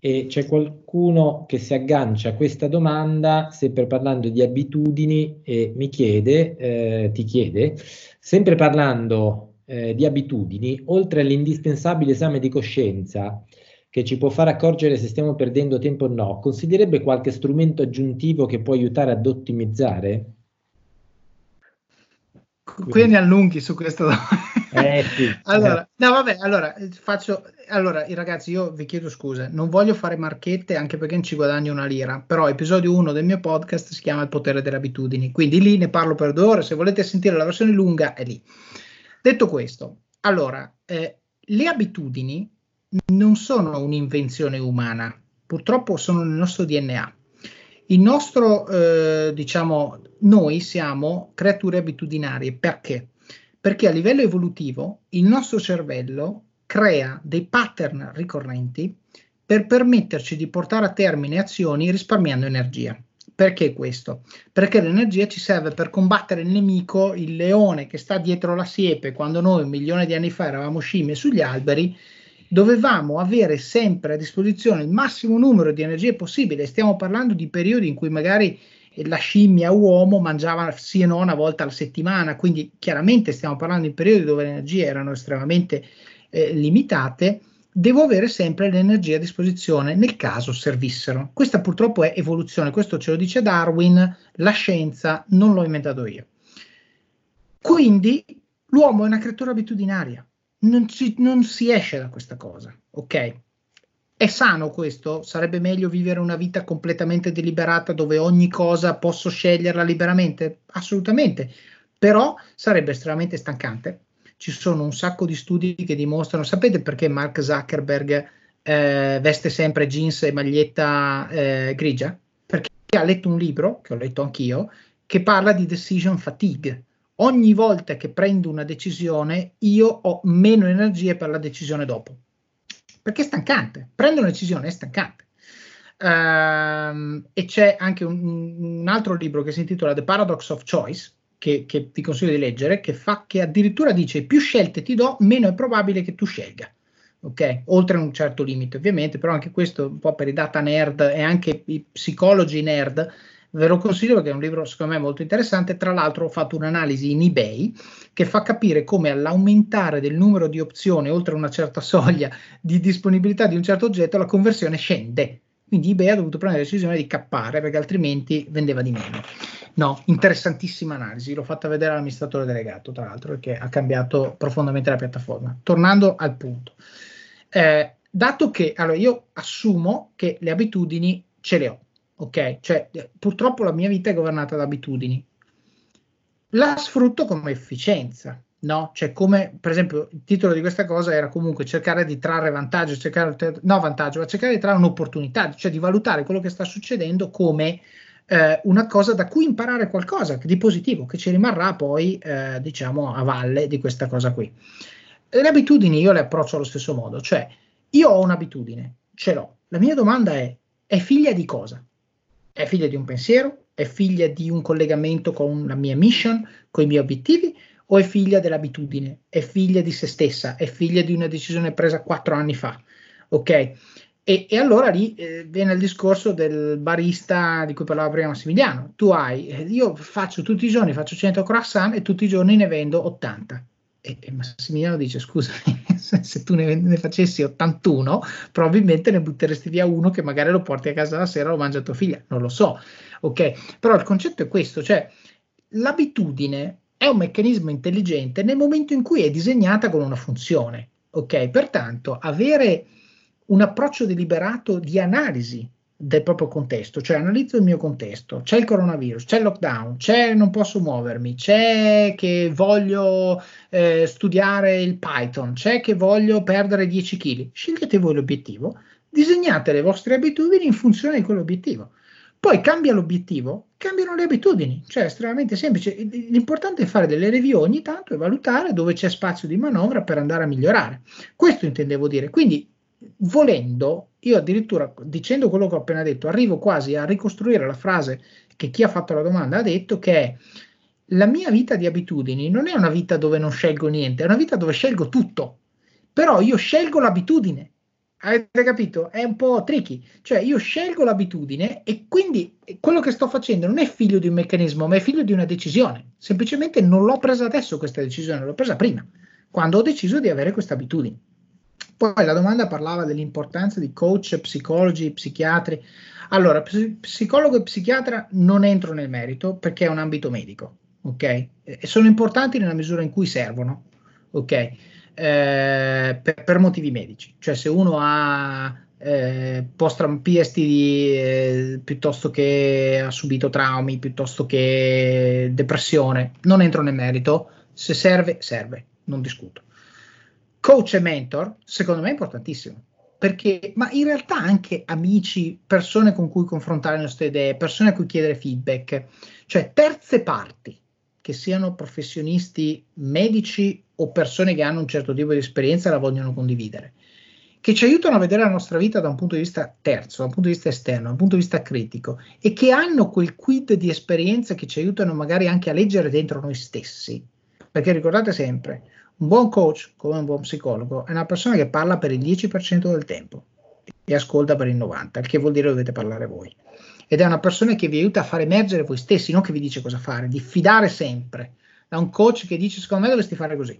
E c'è qualcuno che si aggancia a questa domanda, sempre parlando di abitudini, e mi chiede, eh, ti chiede, sempre parlando eh, di abitudini, oltre all'indispensabile esame di coscienza che ci può far accorgere se stiamo perdendo tempo o no, consiglierebbe qualche strumento aggiuntivo che può aiutare ad ottimizzare? Quindi allunghi su questo domanda. Eh, sì. [LAUGHS] allora, no, vabbè, allora faccio. Allora, ragazzi, io vi chiedo scusa, non voglio fare marchette anche perché non ci guadagno una lira. Però, episodio 1 del mio podcast si chiama Il potere delle abitudini. Quindi lì ne parlo per due ore. Se volete sentire la versione lunga, è lì. Detto questo, allora, eh, le abitudini non sono un'invenzione umana, purtroppo sono nel nostro DNA. Il nostro, eh, diciamo, noi siamo creature abitudinarie. Perché? Perché a livello evolutivo il nostro cervello crea dei pattern ricorrenti per permetterci di portare a termine azioni risparmiando energia. Perché questo? Perché l'energia ci serve per combattere il nemico, il leone che sta dietro la siepe. Quando noi un milione di anni fa eravamo scimmie sugli alberi, dovevamo avere sempre a disposizione il massimo numero di energie possibile. Stiamo parlando di periodi in cui magari la scimmia uomo mangiava sì e no una volta alla settimana, quindi chiaramente stiamo parlando di periodi dove le energie erano estremamente eh, limitate. Devo avere sempre l'energia a disposizione nel caso servissero. Questa purtroppo è evoluzione, questo ce lo dice Darwin, la scienza non l'ho inventato io. Quindi l'uomo è una creatura abitudinaria non, ci, non si esce da questa cosa, ok? È sano questo? Sarebbe meglio vivere una vita completamente deliberata dove ogni cosa posso sceglierla liberamente? Assolutamente, però sarebbe estremamente stancante. Ci sono un sacco di studi che dimostrano, sapete perché Mark Zuckerberg eh, veste sempre jeans e maglietta eh, grigia? Perché ha letto un libro, che ho letto anch'io, che parla di decision fatigue ogni volta che prendo una decisione io ho meno energie per la decisione dopo. Perché è stancante. Prendere una decisione è stancante. Uh, e c'è anche un, un, altro libro che si intitola The Paradox of Choice, che, che ti consiglio di leggere, che, fa, che addirittura dice più scelte ti do, meno è probabile che tu scelga. Ok, oltre un certo limite ovviamente, però anche questo un po' per i data nerd e anche i psicologi nerd Ve lo consiglio perché è un libro secondo me molto interessante. Tra l'altro ho fatto un'analisi in eBay che fa capire come all'aumentare del numero di opzioni oltre una certa soglia di disponibilità di un certo oggetto la conversione scende. Quindi eBay ha dovuto prendere la decisione di cappare perché altrimenti vendeva di meno. No, interessantissima analisi, l'ho fatta vedere all'amministratore delegato, tra l'altro, perché ha cambiato profondamente la piattaforma. Tornando al punto. Eh, dato che allora io assumo che le abitudini ce le ho, ok? Cioè, purtroppo la mia vita è governata da abitudini. La sfrutto come efficienza, no? Cioè, come per esempio il titolo di questa cosa era comunque cercare di trarre vantaggio, cercare, no vantaggio, ma cercare di trarre un'opportunità, cioè di valutare quello che sta succedendo come eh, una cosa da cui imparare qualcosa di positivo, che ci rimarrà poi, eh, diciamo, a valle di questa cosa qui. Le abitudini io le approccio allo stesso modo, cioè io ho un'abitudine, ce l'ho. La mia domanda è, è figlia di cosa? È figlia di un pensiero, è figlia di un collegamento con la mia mission, con i miei obiettivi, o è figlia dell'abitudine, è figlia di se stessa, è figlia di una decisione presa quattro anni fa. Ok? E, e allora lì eh, viene il discorso del barista di cui parlava prima Massimiliano. Tu hai, eh, io faccio tutti i giorni, faccio 100 croissant e tutti i giorni ne vendo 80 e, e Massimiliano dice: Scusami, [LAUGHS] se, tu ne, ne, facessi 81, probabilmente ne butteresti via uno che magari lo porti a casa la sera lo mangia tua figlia. Non lo so, ok? Però il concetto è questo: cioè l'abitudine è un meccanismo intelligente nel momento in cui è disegnata con una funzione, ok? Pertanto, avere un approccio deliberato di analisi del proprio contesto, cioè analizzo il mio contesto, c'è il coronavirus, c'è il lockdown, c'è non posso muovermi, c'è che voglio eh, studiare il Python, c'è che voglio perdere 10 kg, scegliete voi l'obiettivo, disegnate le vostre abitudini in funzione di quell'obiettivo. Poi cambia l'obiettivo, cambiano le abitudini, cioè è estremamente semplice. L'importante è fare delle review ogni tanto e valutare dove c'è spazio di manovra per andare a migliorare. Questo intendevo dire. Quindi volendo, io addirittura dicendo quello che ho appena detto, arrivo quasi a ricostruire la frase che chi ha fatto la domanda ha detto, che è la mia vita di abitudini non è una vita dove non scelgo niente, è una vita dove scelgo tutto, però io scelgo l'abitudine. Avete capito? È un po' tricky. Cioè, io scelgo l'abitudine e quindi quello che sto facendo non è figlio di un meccanismo, ma è figlio di una decisione. Semplicemente non l'ho presa adesso questa decisione, l'ho presa prima, quando ho deciso di avere questa abitudine. Poi la domanda parlava dell'importanza di coach, psicologi, psichiatri. Allora, psicologo e psichiatra non entro nel merito perché è un ambito medico, ok? E sono importanti nella misura in cui servono, ok? Eh, per, per, motivi medici. Cioè se uno ha eh, post PSTD eh, piuttosto che ha subito traumi, piuttosto che depressione, non entro nel merito. Se serve, serve, non discuto. Coach e mentor, secondo me è importantissimo. Perché, ma in realtà anche amici, persone con cui confrontare le nostre idee, persone a cui chiedere feedback, cioè terze parti, che siano professionisti medici o persone che hanno un certo tipo di esperienza e la vogliono condividere, che ci aiutano a vedere la nostra vita da un punto di vista terzo, da un punto di vista esterno, da un punto di vista critico e che hanno quel quid di esperienza che ci aiutano magari anche a leggere dentro noi stessi. Perché ricordate sempre, un buon coach, come un buon psicologo, è una persona che parla per il 10% del tempo e ascolta per il 90%, il che vuol dire dovete parlare voi. Ed è una persona che vi aiuta a far emergere voi stessi, non che vi dice cosa fare, di fidare sempre da un coach che dice secondo me dovresti fare così.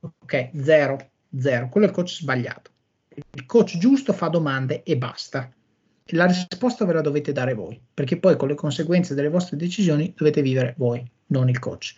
Ok, zero, zero. Quello è il coach sbagliato. Il coach giusto fa domande e basta. La risposta ve la dovete dare voi, perché poi con le conseguenze delle vostre decisioni dovete vivere voi, non il coach.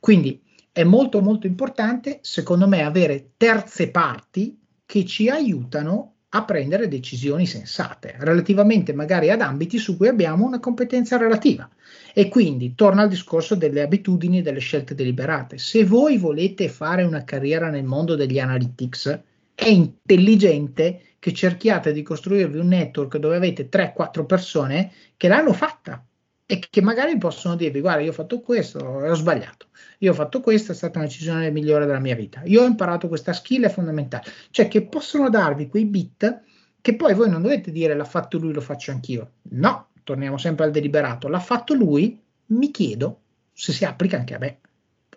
Quindi è molto molto importante, secondo me, avere terze parti che ci aiutano a prendere decisioni sensate, relativamente magari ad ambiti su cui abbiamo una competenza relativa. E quindi torna al discorso delle abitudini e delle scelte deliberate. Se voi volete fare una carriera nel mondo degli analytics, è intelligente che cerchiate di costruirvi un network dove avete 3-4 persone che l'hanno fatta e che magari possono dirvi guarda io ho fatto questo, ho sbagliato, io ho fatto questo, è stata una decisione migliore della mia vita, io ho imparato questa skill, è fondamentale, cioè che possono darvi quei bit che poi voi non dovete dire l'ha fatto lui, lo faccio anch'io, no, torniamo sempre al deliberato, l'ha fatto lui, mi chiedo se si applica anche a me.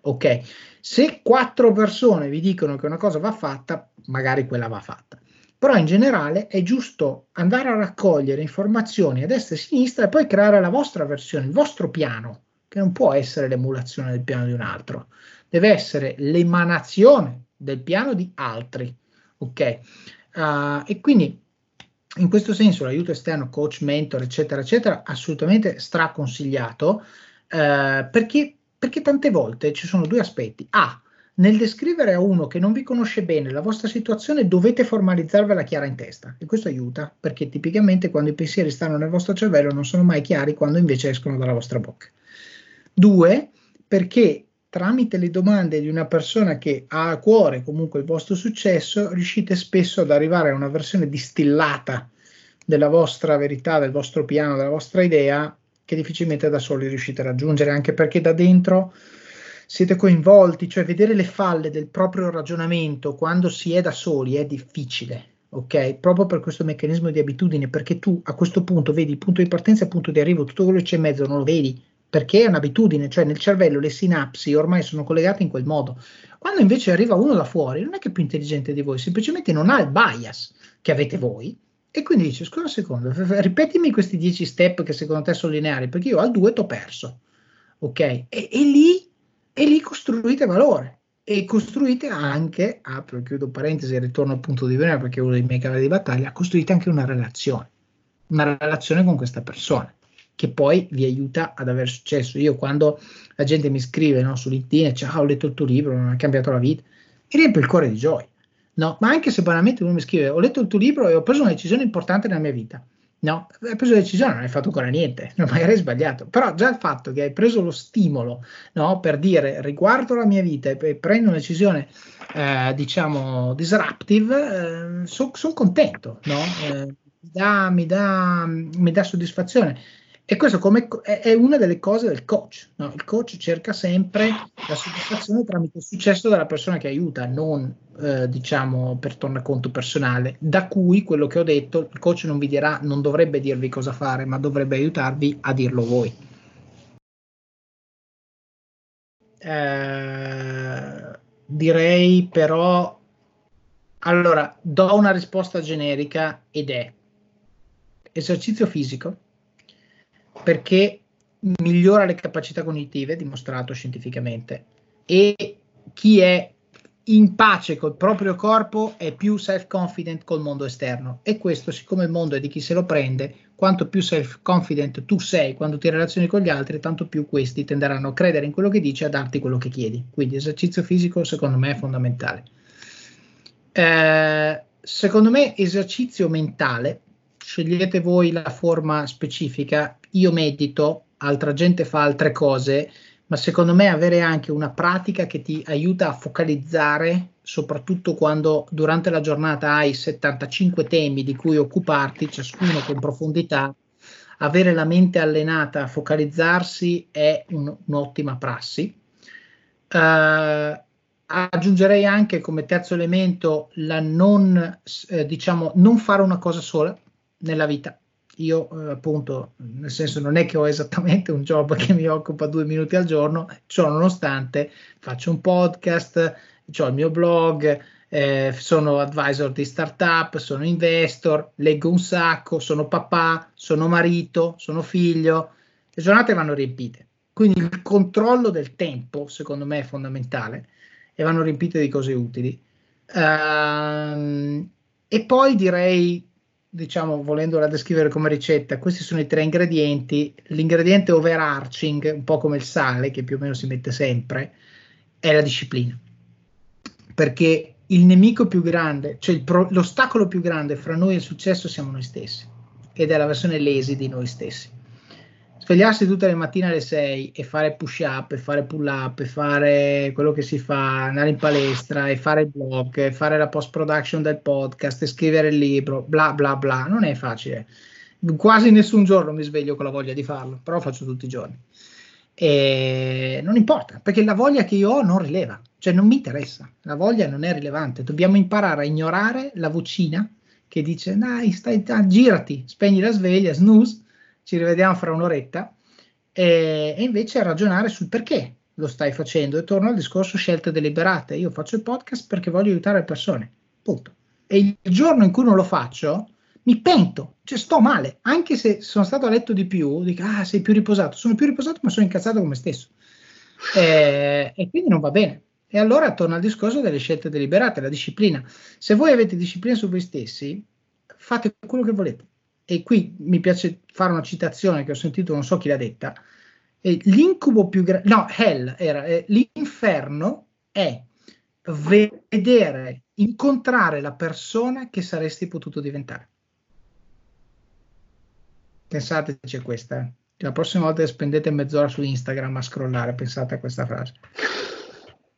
Ok, se quattro persone vi dicono che una cosa va fatta, magari quella va fatta però in generale è giusto andare a raccogliere informazioni a destra e a sinistra e poi creare la vostra versione, il vostro piano, che non può essere l'emulazione del piano di un altro, deve essere l'emanazione del piano di altri. Ok? Uh, e quindi in questo senso l'aiuto esterno, coach, mentor, eccetera, eccetera, assolutamente straconsigliato uh, perché, perché tante volte ci sono due aspetti. A, nel descrivere a uno che non vi conosce bene la vostra situazione dovete formalizzarvela chiara in testa e questo aiuta perché tipicamente quando i pensieri stanno nel vostro cervello non sono mai chiari quando invece escono dalla vostra bocca. Due, perché tramite le domande di una persona che ha a cuore comunque il vostro successo riuscite spesso ad arrivare a una versione distillata della vostra verità, del vostro piano, della vostra idea che difficilmente da soli riuscite a raggiungere anche perché da dentro siete coinvolti, cioè vedere le falle del proprio ragionamento quando si è da soli è difficile, ok? Proprio per questo meccanismo di abitudine, perché tu a questo punto vedi il punto di partenza e il punto di arrivo, tutto quello che c'è in mezzo non lo vedi, perché è un'abitudine, cioè nel cervello le sinapsi ormai sono collegate in quel modo. Quando invece arriva uno da fuori, non è che è più intelligente di voi, semplicemente non ha il bias che avete voi, e quindi dice, scusa un secondo, ripetimi questi 10 step che secondo te sono lineari, perché io al 2 t'ho perso, ok? E, e lì e lì costruite valore e costruite anche, apro chiudo parentesi e ritorno al punto di venire perché è uno dei miei cavalli di battaglia, costruite anche una relazione, una relazione con questa persona che poi vi aiuta ad avere successo. Io quando la gente mi scrive no, su LinkedIn, ciao, ho letto il tuo libro, mi ha cambiato la vita, mi riempie il cuore di gioia. No, ma anche se banalmente uno mi scrive, ho letto il tuo libro e ho preso una decisione importante nella mia vita. No, hai preso la decisione, non hai fatto ancora niente, [LAUGHS] magari hai sbagliato, però già il fatto che hai preso lo stimolo no, per dire riguardo la mia vita e prendo una decisione, eh, diciamo, disruptive, eh, sono son contento, no? eh, mi dà soddisfazione. E questo come, è, una delle cose del coach. No? Il coach cerca sempre la soddisfazione tramite il successo della persona che aiuta, non eh, diciamo per tornaconto personale. Da cui quello che ho detto, il coach non vi dirà, non dovrebbe dirvi cosa fare, ma dovrebbe aiutarvi a dirlo voi. Eh, direi però, allora, do una risposta generica ed è esercizio fisico perché migliora le capacità cognitive, dimostrato scientificamente, e chi è in pace col proprio corpo è più self-confident col mondo esterno. E questo, siccome il mondo è di chi se lo prende, quanto più self-confident tu sei quando ti relazioni con gli altri, tanto più questi tenderanno a credere in quello che dici e a darti quello che chiedi. Quindi esercizio fisico secondo me è fondamentale. Eh, secondo me esercizio mentale, scegliete voi la forma specifica io medito, altra gente fa altre cose, ma secondo me avere anche una pratica che ti aiuta a focalizzare, soprattutto quando durante la giornata hai 75 temi di cui occuparti, ciascuno con profondità, avere la mente allenata a focalizzarsi è un, un'ottima prassi. Uh, aggiungerei anche come terzo elemento la non, eh, diciamo, non fare una cosa sola nella vita. Io eh, appunto, nel senso non è che ho esattamente un job che mi occupa due minuti al giorno, ciò nonostante faccio un podcast, ho il mio blog, eh, sono advisor di startup, sono investor, leggo un sacco, sono papà, sono marito, sono figlio, le giornate vanno riempite. Quindi il controllo del tempo, secondo me, è fondamentale e vanno riempite di cose utili. Uh, e poi direi, diciamo, volendola descrivere come ricetta, questi sono i tre ingredienti. L'ingrediente overarching, un po' come il sale, che più o meno si mette sempre, è la disciplina. Perché il nemico più grande, cioè pro, l'ostacolo più grande fra noi e il successo siamo noi stessi ed è la versione lazy di noi stessi. Svegliarsi tutte le mattine alle 6 e fare push up, e fare pull up, e fare quello che si fa, andare in palestra e fare il blog, e fare la post production del podcast, e scrivere il libro, bla bla bla, non è facile. Quasi nessun giorno mi sveglio con la voglia di farlo, però lo faccio tutti i giorni. E non importa, perché la voglia che io ho non rileva, cioè non mi interessa, la voglia non è rilevante, dobbiamo imparare a ignorare la vocina che dice dai, stai, ah, girati, spegni la sveglia, snooze, ci rivediamo fra un'oretta, e, e invece ragionare sul perché lo stai facendo e torno al discorso scelte deliberate, io faccio il podcast perché voglio aiutare le persone, punto. E il giorno in cui non lo faccio, mi pento, cioè sto male, anche se sono stato a letto di più, dico, ah, sei più riposato, sono più riposato ma sono incazzato con me stesso. Eh, e quindi non va bene. E allora torno al discorso delle scelte deliberate, la disciplina. Se voi avete disciplina su voi stessi, fate quello che volete. E qui mi piace fare una citazione che ho sentito, non so chi l'ha detta. Eh, l'incubo più grande, no, hell era, eh, l'inferno è vedere, incontrare la persona che saresti potuto diventare. Pensate, c'è questa. Eh. La prossima volta che spendete mezz'ora su Instagram a scrollare, pensate a questa frase.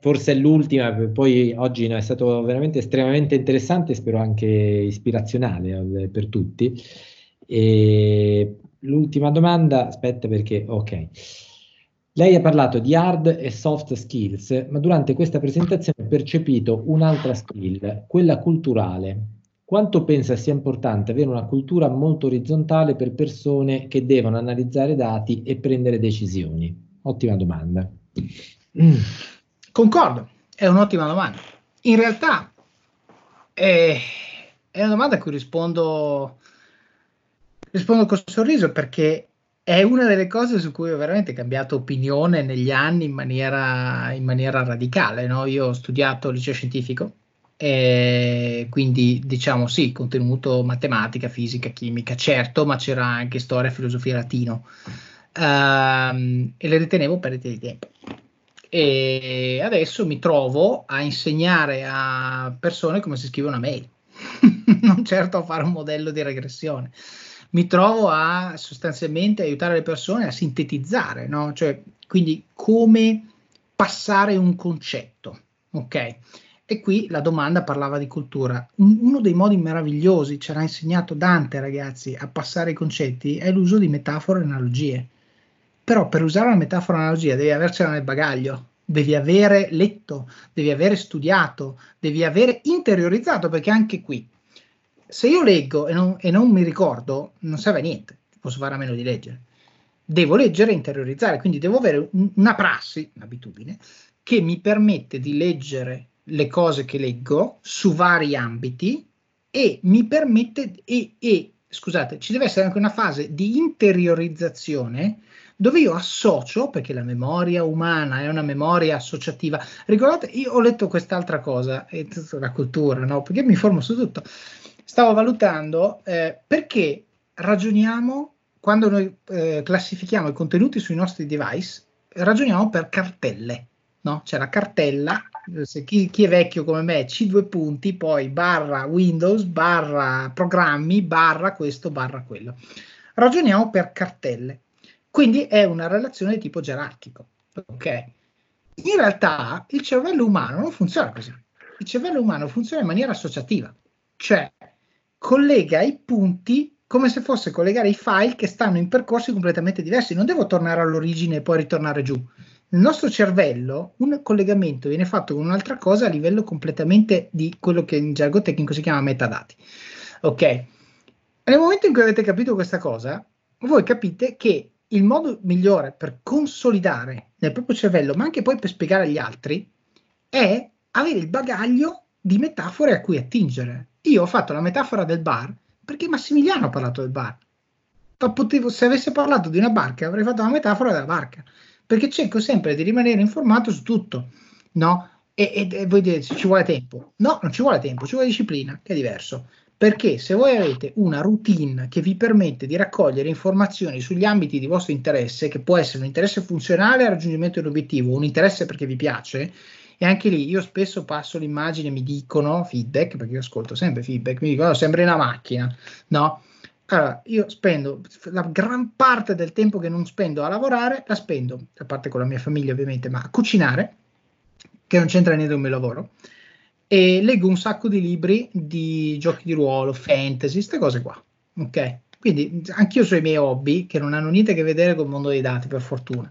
Forse è l'ultima, poi oggi è stato veramente estremamente interessante, spero anche ispirazionale per tutti. E l'ultima domanda, aspetta perché, ok. Lei ha parlato di hard e soft skills, ma durante questa presentazione ho percepito un'altra skill, quella culturale. Quanto pensa sia importante avere una cultura molto orizzontale per persone che devono analizzare dati e prendere decisioni? Ottima domanda. [CLEARS THROAT] Concordo, è un'ottima domanda. In realtà è, è una domanda a cui rispondo, rispondo con sorriso perché è una delle cose su cui ho veramente cambiato opinione negli anni in maniera, in maniera radicale. No? Io ho studiato liceo scientifico quindi diciamo sì, contenuto matematica, fisica, chimica, certo, ma c'era anche storia, filosofia latino um, e le ritenevo perdite di tempo. E adesso mi trovo a insegnare a persone come si scrive una mail, [LAUGHS] non certo a fare un modello di regressione. Mi trovo a sostanzialmente aiutare le persone a sintetizzare, no? cioè quindi come passare un concetto, ok? E qui la domanda parlava di cultura. Uno dei modi meravigliosi, ci ha insegnato Dante, ragazzi, a passare i concetti è l'uso di metafore e analogie. Però per usare una metafora analogia devi avercela nel bagaglio, devi avere letto, devi avere studiato, devi avere interiorizzato, perché anche qui, se io leggo e non, e non mi ricordo, non serve a niente, posso fare a meno di leggere. Devo leggere e interiorizzare, quindi devo avere una prassi, un'abitudine, che mi permette di leggere le cose che leggo su vari ambiti e mi permette e, e scusate, ci deve essere anche una fase di interiorizzazione dove io associo, perché la memoria umana è una memoria associativa. Ricordate, io ho letto quest'altra cosa, la cultura, no? Perché mi informo su tutto. Stavo valutando eh, perché ragioniamo quando noi eh, classifichiamo i contenuti sui nostri device, ragioniamo per cartelle, no? C'è la cartella, se chi, chi, è vecchio come me, C2 punti, poi barra Windows, barra programmi, barra questo, barra quello. Ragioniamo per cartelle. Quindi è una relazione di tipo gerarchico. Ok? In realtà il cervello umano non funziona così. Il cervello umano funziona in maniera associativa, cioè collega i punti come se fosse collegare i file che stanno in percorsi completamente diversi. Non devo tornare all'origine e poi ritornare giù. Nel nostro cervello un collegamento viene fatto con un'altra cosa a livello completamente di quello che in gergo tecnico si chiama metadati. Ok? Nel momento in cui avete capito questa cosa, voi capite che il modo migliore per consolidare nel proprio cervello, ma anche poi per spiegare agli altri, è avere il bagaglio di metafore a cui attingere. Io ho fatto la metafora del bar perché Massimiliano ha parlato del bar. Potevo, se avesse parlato di una barca, avrei fatto la metafora della barca, perché cerco sempre di rimanere informato su tutto, no? E, e, e voi dite ci vuole tempo. No, non ci vuole tempo, ci vuole disciplina, che è diverso. Perché se voi avete una routine che vi permette di raccogliere informazioni sugli ambiti di vostro interesse, che può essere un interesse funzionale al raggiungimento dell'obiettivo, un interesse perché vi piace, e anche lì io spesso passo l'immagine, mi dicono feedback, perché io ascolto sempre feedback, mi dicono oh, sembri una macchina, no? Allora, io spendo la gran parte del tempo che non spendo a lavorare, la spendo, a parte con la mia famiglia ovviamente, ma a cucinare, che non c'entra niente con il mio lavoro e leggo un sacco di libri di giochi di ruolo, fantasy, queste cose qua. Ok? Quindi anch'io ho i miei hobby che non hanno niente a che vedere con il mondo dei dati, per fortuna.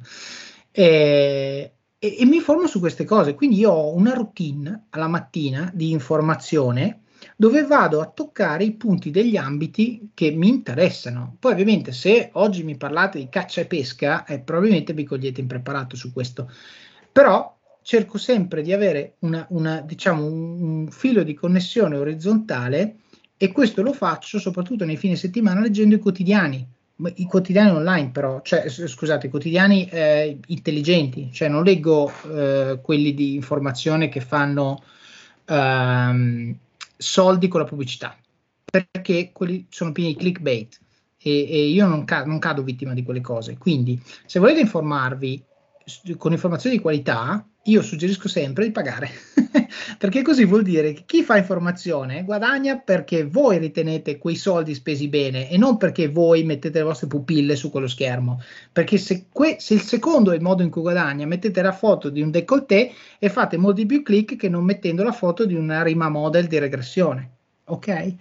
E, e, e, mi informo su queste cose. Quindi io ho una routine alla mattina di informazione dove vado a toccare i punti degli ambiti che mi interessano. Poi ovviamente se oggi mi parlate di caccia e pesca, eh, probabilmente mi cogliete impreparato su questo. Però cerco sempre di avere una, una, diciamo, un, filo di connessione orizzontale e questo lo faccio soprattutto nei fine settimana leggendo i quotidiani, i quotidiani online però, cioè scusate, i quotidiani eh, intelligenti, cioè non leggo eh, quelli di informazione che fanno ehm, soldi con la pubblicità, perché quelli sono pieni di clickbait e, e io non, ca- non cado vittima di quelle cose. Quindi se volete informarvi con informazioni di qualità, io suggerisco sempre di pagare, [LAUGHS] perché così vuol dire che chi fa informazione guadagna perché voi ritenete quei soldi spesi bene e non perché voi mettete le vostre pupille su quello schermo. Perché se, que- se il secondo è il modo in cui guadagna, mettete la foto di un décolleté e fate molti più click che non mettendo la foto di una rima model di regressione. Ok?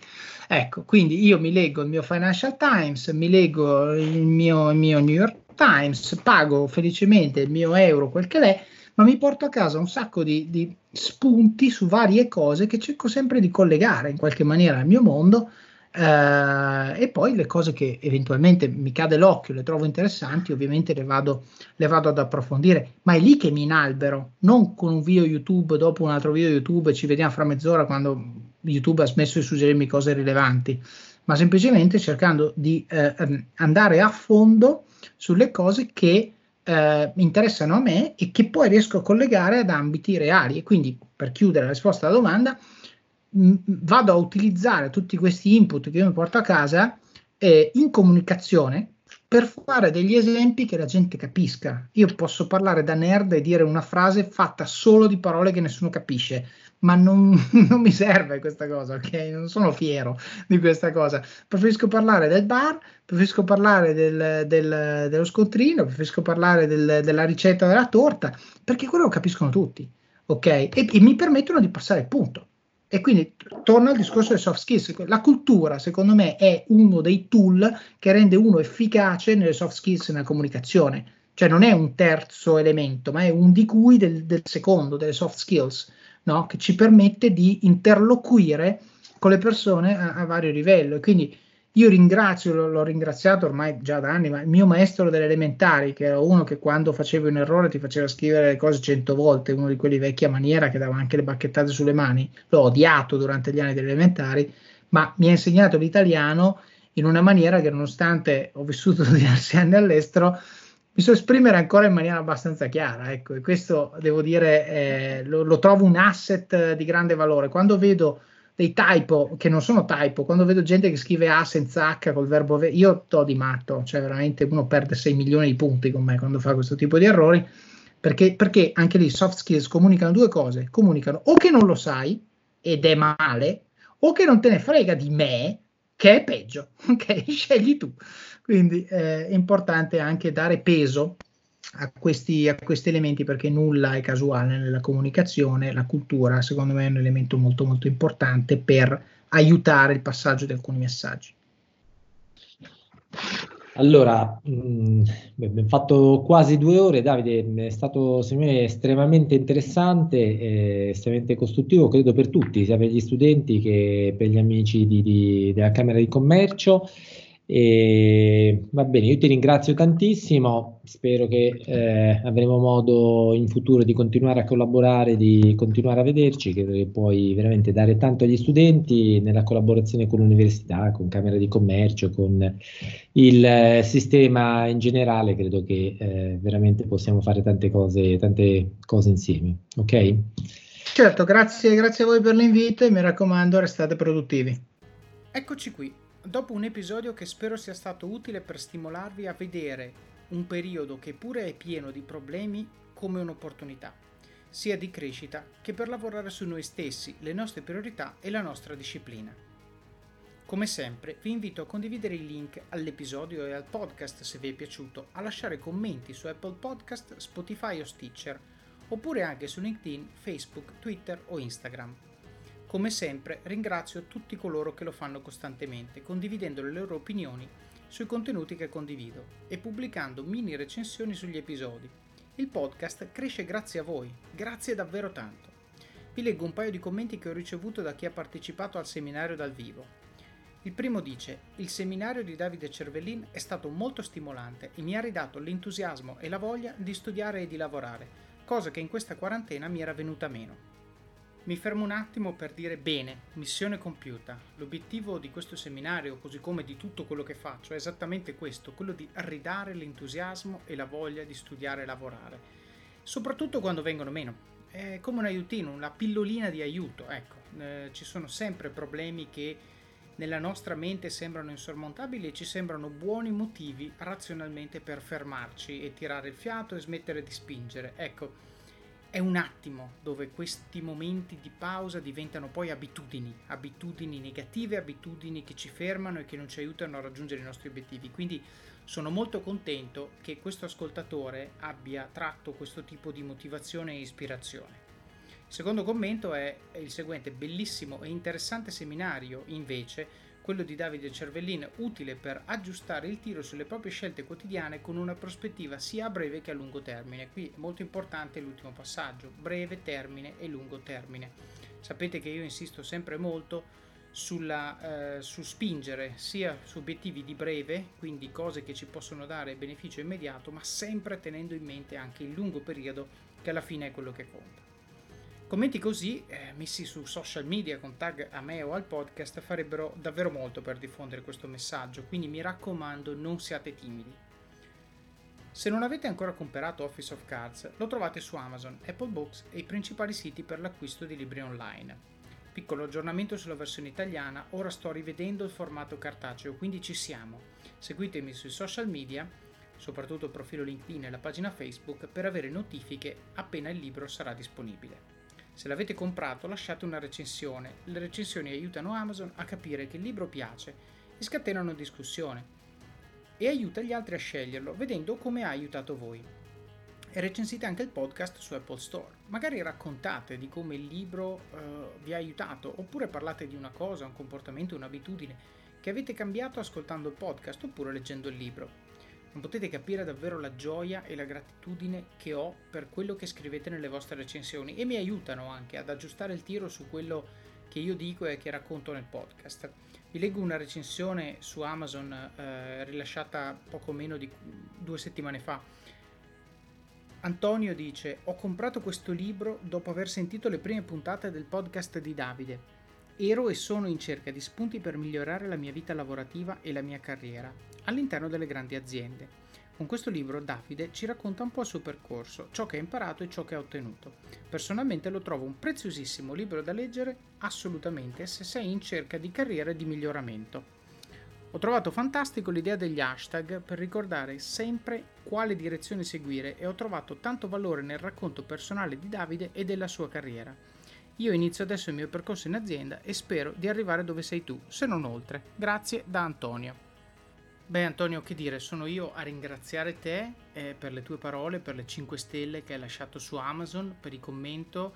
Ecco, quindi io mi leggo il mio Financial Times, mi leggo il mio, il mio New York Times, pago felicemente il mio euro, quel che è ma mi porto a casa un sacco di, di, spunti su varie cose che cerco sempre di collegare in qualche maniera al mio mondo eh, e poi le cose che eventualmente mi cade l'occhio, le trovo interessanti, ovviamente le vado, le vado ad approfondire, ma è lì che mi inalbero, non con un video YouTube dopo un altro video YouTube, ci vediamo fra mezz'ora quando YouTube ha smesso di suggerirmi cose rilevanti, ma semplicemente cercando di eh, andare a fondo sulle cose che eh, interessano a me e che poi riesco a collegare ad ambiti reali. E quindi, per chiudere la risposta alla domanda, mh, vado a utilizzare tutti questi input che io mi porto a casa eh, in comunicazione per fare degli esempi che la gente capisca. Io posso parlare da nerd e dire una frase fatta solo di parole che nessuno capisce ma non, [LAUGHS] non, mi serve questa cosa, ok? Non sono fiero di questa cosa. Preferisco parlare del bar, preferisco parlare del, del, dello scontrino, preferisco parlare del, della ricetta della torta, perché quello lo capiscono tutti, ok? E, e mi permettono di passare il punto. E quindi torno al discorso delle soft skills. La cultura, secondo me, è uno dei tool che rende uno efficace nelle soft skills nella comunicazione. Cioè non è un terzo elemento, ma è un di cui del, del secondo, delle soft skills no? che ci permette di interloquire con le persone a, a vario livello. E quindi io ringrazio, l'ho ringraziato ormai già da anni, ma il mio maestro delle elementari, che era uno che quando facevi un errore ti faceva scrivere le cose cento volte, uno di quelli vecchia maniera che dava anche le bacchettate sulle mani, l'ho odiato durante gli anni delle elementari, ma mi ha insegnato l'italiano in una maniera che nonostante ho vissuto [LAUGHS] diversi anni all'estero, mi so esprimere ancora in maniera abbastanza chiara, ecco, e questo devo dire eh, lo, lo, trovo un asset di grande valore. Quando vedo dei typo che non sono typo, quando vedo gente che scrive A senza H col verbo ve- io to di matto, cioè veramente uno perde 6 milioni di punti con me quando fa questo tipo di errori, perché, perché anche lì soft skills comunicano due cose, comunicano o che non lo sai ed è male, o che non te ne frega di me, che è peggio, [LAUGHS] ok? Scegli tu. Quindi eh, è importante anche dare peso a questi, a questi, elementi perché nulla è casuale nella comunicazione, la cultura secondo me è un elemento molto molto importante per aiutare il passaggio di alcuni messaggi. Allora, mh, mm, abbiamo fatto quasi due ore, Davide, è stato secondo me estremamente interessante, eh, estremamente costruttivo, credo per tutti, sia per gli studenti che per gli amici di, di, della Camera di Commercio. E, va bene, io ti ringrazio tantissimo, spero che eh, avremo modo in futuro di continuare a collaborare, di continuare a vederci, credo che puoi veramente dare tanto agli studenti nella collaborazione con l'università, con Camera di Commercio, con il eh, sistema in generale, credo che eh, veramente possiamo fare tante cose, tante cose insieme. Ok? Certo, grazie, grazie a voi per l'invito e mi raccomando restate produttivi. Eccoci qui dopo un episodio che spero sia stato utile per stimolarvi a vedere un periodo che pure è pieno di problemi come un'opportunità, sia di crescita che per lavorare su noi stessi, le nostre priorità e la nostra disciplina. Come sempre vi invito a condividere il link all'episodio e al podcast se vi è piaciuto, a lasciare commenti su Apple Podcast, Spotify o Stitcher, oppure anche su LinkedIn, Facebook, Twitter o Instagram. Come sempre ringrazio tutti coloro che lo fanno costantemente, condividendo le loro opinioni sui contenuti che condivido e pubblicando mini recensioni sugli episodi. Il podcast cresce grazie a voi, grazie davvero tanto. Vi leggo un paio di commenti che ho ricevuto da chi ha partecipato al seminario dal vivo. Il primo dice: Il seminario di Davide Cervellin è stato molto stimolante e mi ha ridato l'entusiasmo e la voglia di studiare e di lavorare, cosa che in questa quarantena mi era venuta meno. Mi fermo un attimo per dire bene, missione compiuta. L'obiettivo di questo seminario, così come di tutto quello che faccio, è esattamente questo, quello di ridare l'entusiasmo e la voglia di studiare e lavorare, soprattutto quando vengono meno. È come un aiutino, una pillolina di aiuto, ecco. Eh, ci sono sempre problemi che nella nostra mente sembrano insormontabili e ci sembrano buoni motivi razionalmente per fermarci e tirare il fiato e smettere di spingere. Ecco, è un attimo dove questi momenti di pausa diventano poi abitudini, abitudini negative, abitudini che ci fermano e che non ci aiutano a raggiungere i nostri obiettivi. Quindi sono molto contento che questo ascoltatore abbia tratto questo tipo di motivazione e ispirazione. Il secondo commento è il seguente, bellissimo e interessante seminario invece quello di Davide Cervellin, utile per aggiustare il tiro sulle proprie scelte quotidiane con una prospettiva sia a breve che a lungo termine. Qui è molto importante l'ultimo passaggio, breve termine e lungo termine. Sapete che io insisto sempre molto sulla, eh, su spingere sia su obiettivi di breve, quindi cose che ci possono dare beneficio immediato, ma sempre tenendo in mente anche il lungo periodo che alla fine è quello che conta. Commenti così, eh, messi su social media con tag a me o al podcast, farebbero davvero molto per diffondere questo messaggio, quindi mi raccomando non siate timidi. Se non avete ancora comprato Office of Cards, lo trovate su Amazon, Apple Books e i principali siti per l'acquisto di libri online. Piccolo aggiornamento sulla versione italiana, ora sto rivedendo il formato cartaceo, quindi ci siamo. Seguitemi sui social media, soprattutto il profilo LinkedIn e la pagina Facebook, per avere notifiche appena il libro sarà disponibile. Se l'avete comprato lasciate una recensione, le recensioni aiutano Amazon a capire che il libro piace e scatenano discussione e aiuta gli altri a sceglierlo vedendo come ha aiutato voi. E recensite anche il podcast su Apple Store. Magari raccontate di come il libro uh, vi ha aiutato oppure parlate di una cosa, un comportamento, un'abitudine che avete cambiato ascoltando il podcast oppure leggendo il libro. Non potete capire davvero la gioia e la gratitudine che ho per quello che scrivete nelle vostre recensioni e mi aiutano anche ad aggiustare il tiro su quello che io dico e che racconto nel podcast. Vi leggo una recensione su Amazon eh, rilasciata poco meno di due settimane fa. Antonio dice: Ho comprato questo libro dopo aver sentito le prime puntate del podcast di Davide. Ero e sono in cerca di spunti per migliorare la mia vita lavorativa e la mia carriera all'interno delle grandi aziende. Con questo libro Davide ci racconta un po' il suo percorso, ciò che ha imparato e ciò che ha ottenuto. Personalmente lo trovo un preziosissimo libro da leggere assolutamente se sei in cerca di carriera e di miglioramento. Ho trovato fantastico l'idea degli hashtag per ricordare sempre quale direzione seguire e ho trovato tanto valore nel racconto personale di Davide e della sua carriera. Io inizio adesso il mio percorso in azienda e spero di arrivare dove sei tu, se non oltre. Grazie da Antonio. Beh Antonio, che dire, sono io a ringraziare te eh, per le tue parole, per le 5 stelle che hai lasciato su Amazon, per il commento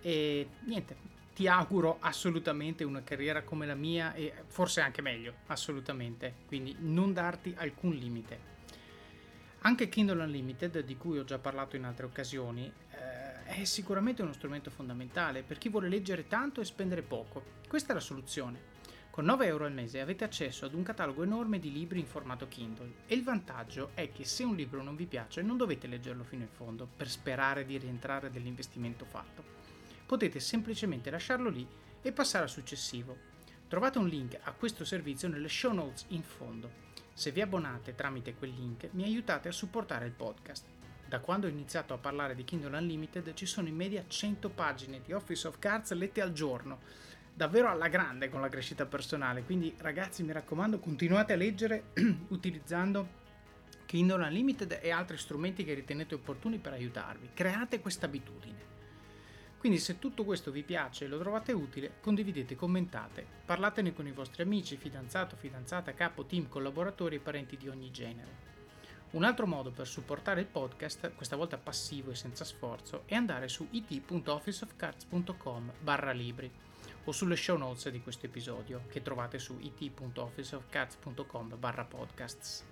e niente, ti auguro assolutamente una carriera come la mia e forse anche meglio, assolutamente. Quindi non darti alcun limite. Anche Kindle Unlimited, di cui ho già parlato in altre occasioni, eh, è sicuramente uno strumento fondamentale per chi vuole leggere tanto e spendere poco. Questa è la soluzione. Con 9 euro al mese avete accesso ad un catalogo enorme di libri in formato Kindle e il vantaggio è che se un libro non vi piace non dovete leggerlo fino in fondo per sperare di rientrare dell'investimento fatto potete semplicemente lasciarlo lì e passare al successivo. Trovate un link a questo servizio nelle show notes in fondo. Se vi abbonate tramite quel link mi aiutate a supportare il podcast. Da quando ho iniziato a parlare di Kindle Unlimited ci sono in media 100 pagine di Office of Cards lette al giorno, davvero alla grande con la crescita personale, quindi ragazzi mi raccomando continuate a leggere [CLEARS THROAT] utilizzando Kindle Unlimited e altri strumenti che ritenete opportuni per aiutarvi. Create questa abitudine. Quindi se tutto questo vi piace e lo trovate utile, condividete, commentate, parlatene con i vostri amici, fidanzato, fidanzata, capo, team, collaboratori e parenti di ogni genere. Un altro modo per supportare il podcast, questa volta passivo e senza sforzo, è andare su it.officeofcards.com barra libri o sulle show notes di questo episodio che trovate su it.officeofcards.com barra podcasts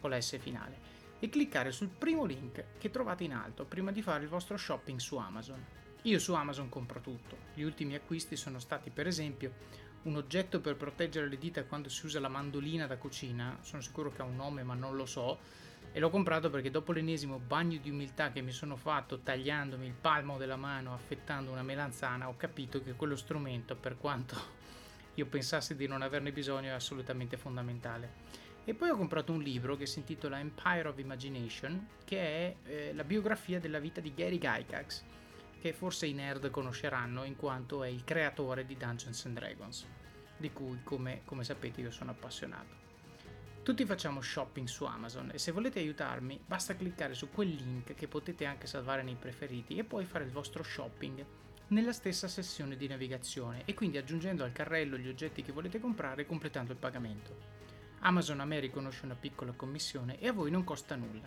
con la S finale e cliccare sul primo link che trovate in alto prima di fare il vostro shopping su Amazon. Io su Amazon compro tutto. Gli ultimi acquisti sono stati per esempio un oggetto per proteggere le dita quando si usa la mandolina da cucina, sono sicuro che ha un nome ma non lo so, e l'ho comprato perché dopo l'ennesimo bagno di umiltà che mi sono fatto tagliandomi il palmo della mano affettando una melanzana, ho capito che quello strumento, per quanto io pensassi di non averne bisogno, è assolutamente fondamentale. E poi ho comprato un libro che si intitola Empire of Imagination, che è eh, la biografia della vita di Gary Gygax che forse i nerd conosceranno in quanto è il creatore di Dungeons and Dragons, di cui come, come sapete io sono appassionato. Tutti facciamo shopping su Amazon e se volete aiutarmi basta cliccare su quel link che potete anche salvare nei preferiti e poi fare il vostro shopping nella stessa sessione di navigazione e quindi aggiungendo al carrello gli oggetti che volete comprare e completando il pagamento. Amazon a me riconosce una piccola commissione e a voi non costa nulla.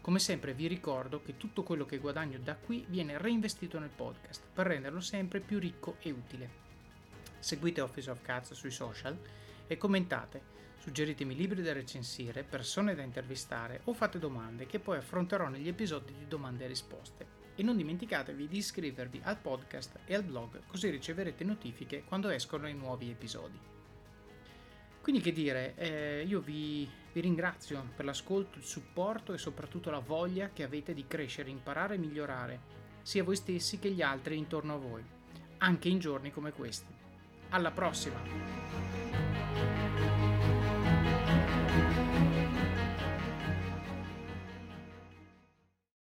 Come sempre vi ricordo che tutto quello che guadagno da qui viene reinvestito nel podcast per renderlo sempre più ricco e utile. Seguite Office of Cats sui social e commentate, suggeritemi libri da recensire, persone da intervistare o fate domande che poi affronterò negli episodi di domande e risposte. E non dimenticatevi di iscrivervi al podcast e al blog così riceverete notifiche quando escono i nuovi episodi. Quindi che dire, eh, io vi, vi ringrazio per l'ascolto, il supporto e soprattutto la voglia che avete di crescere, imparare e migliorare, sia voi stessi che gli altri intorno a voi, anche in giorni come questi. Alla prossima!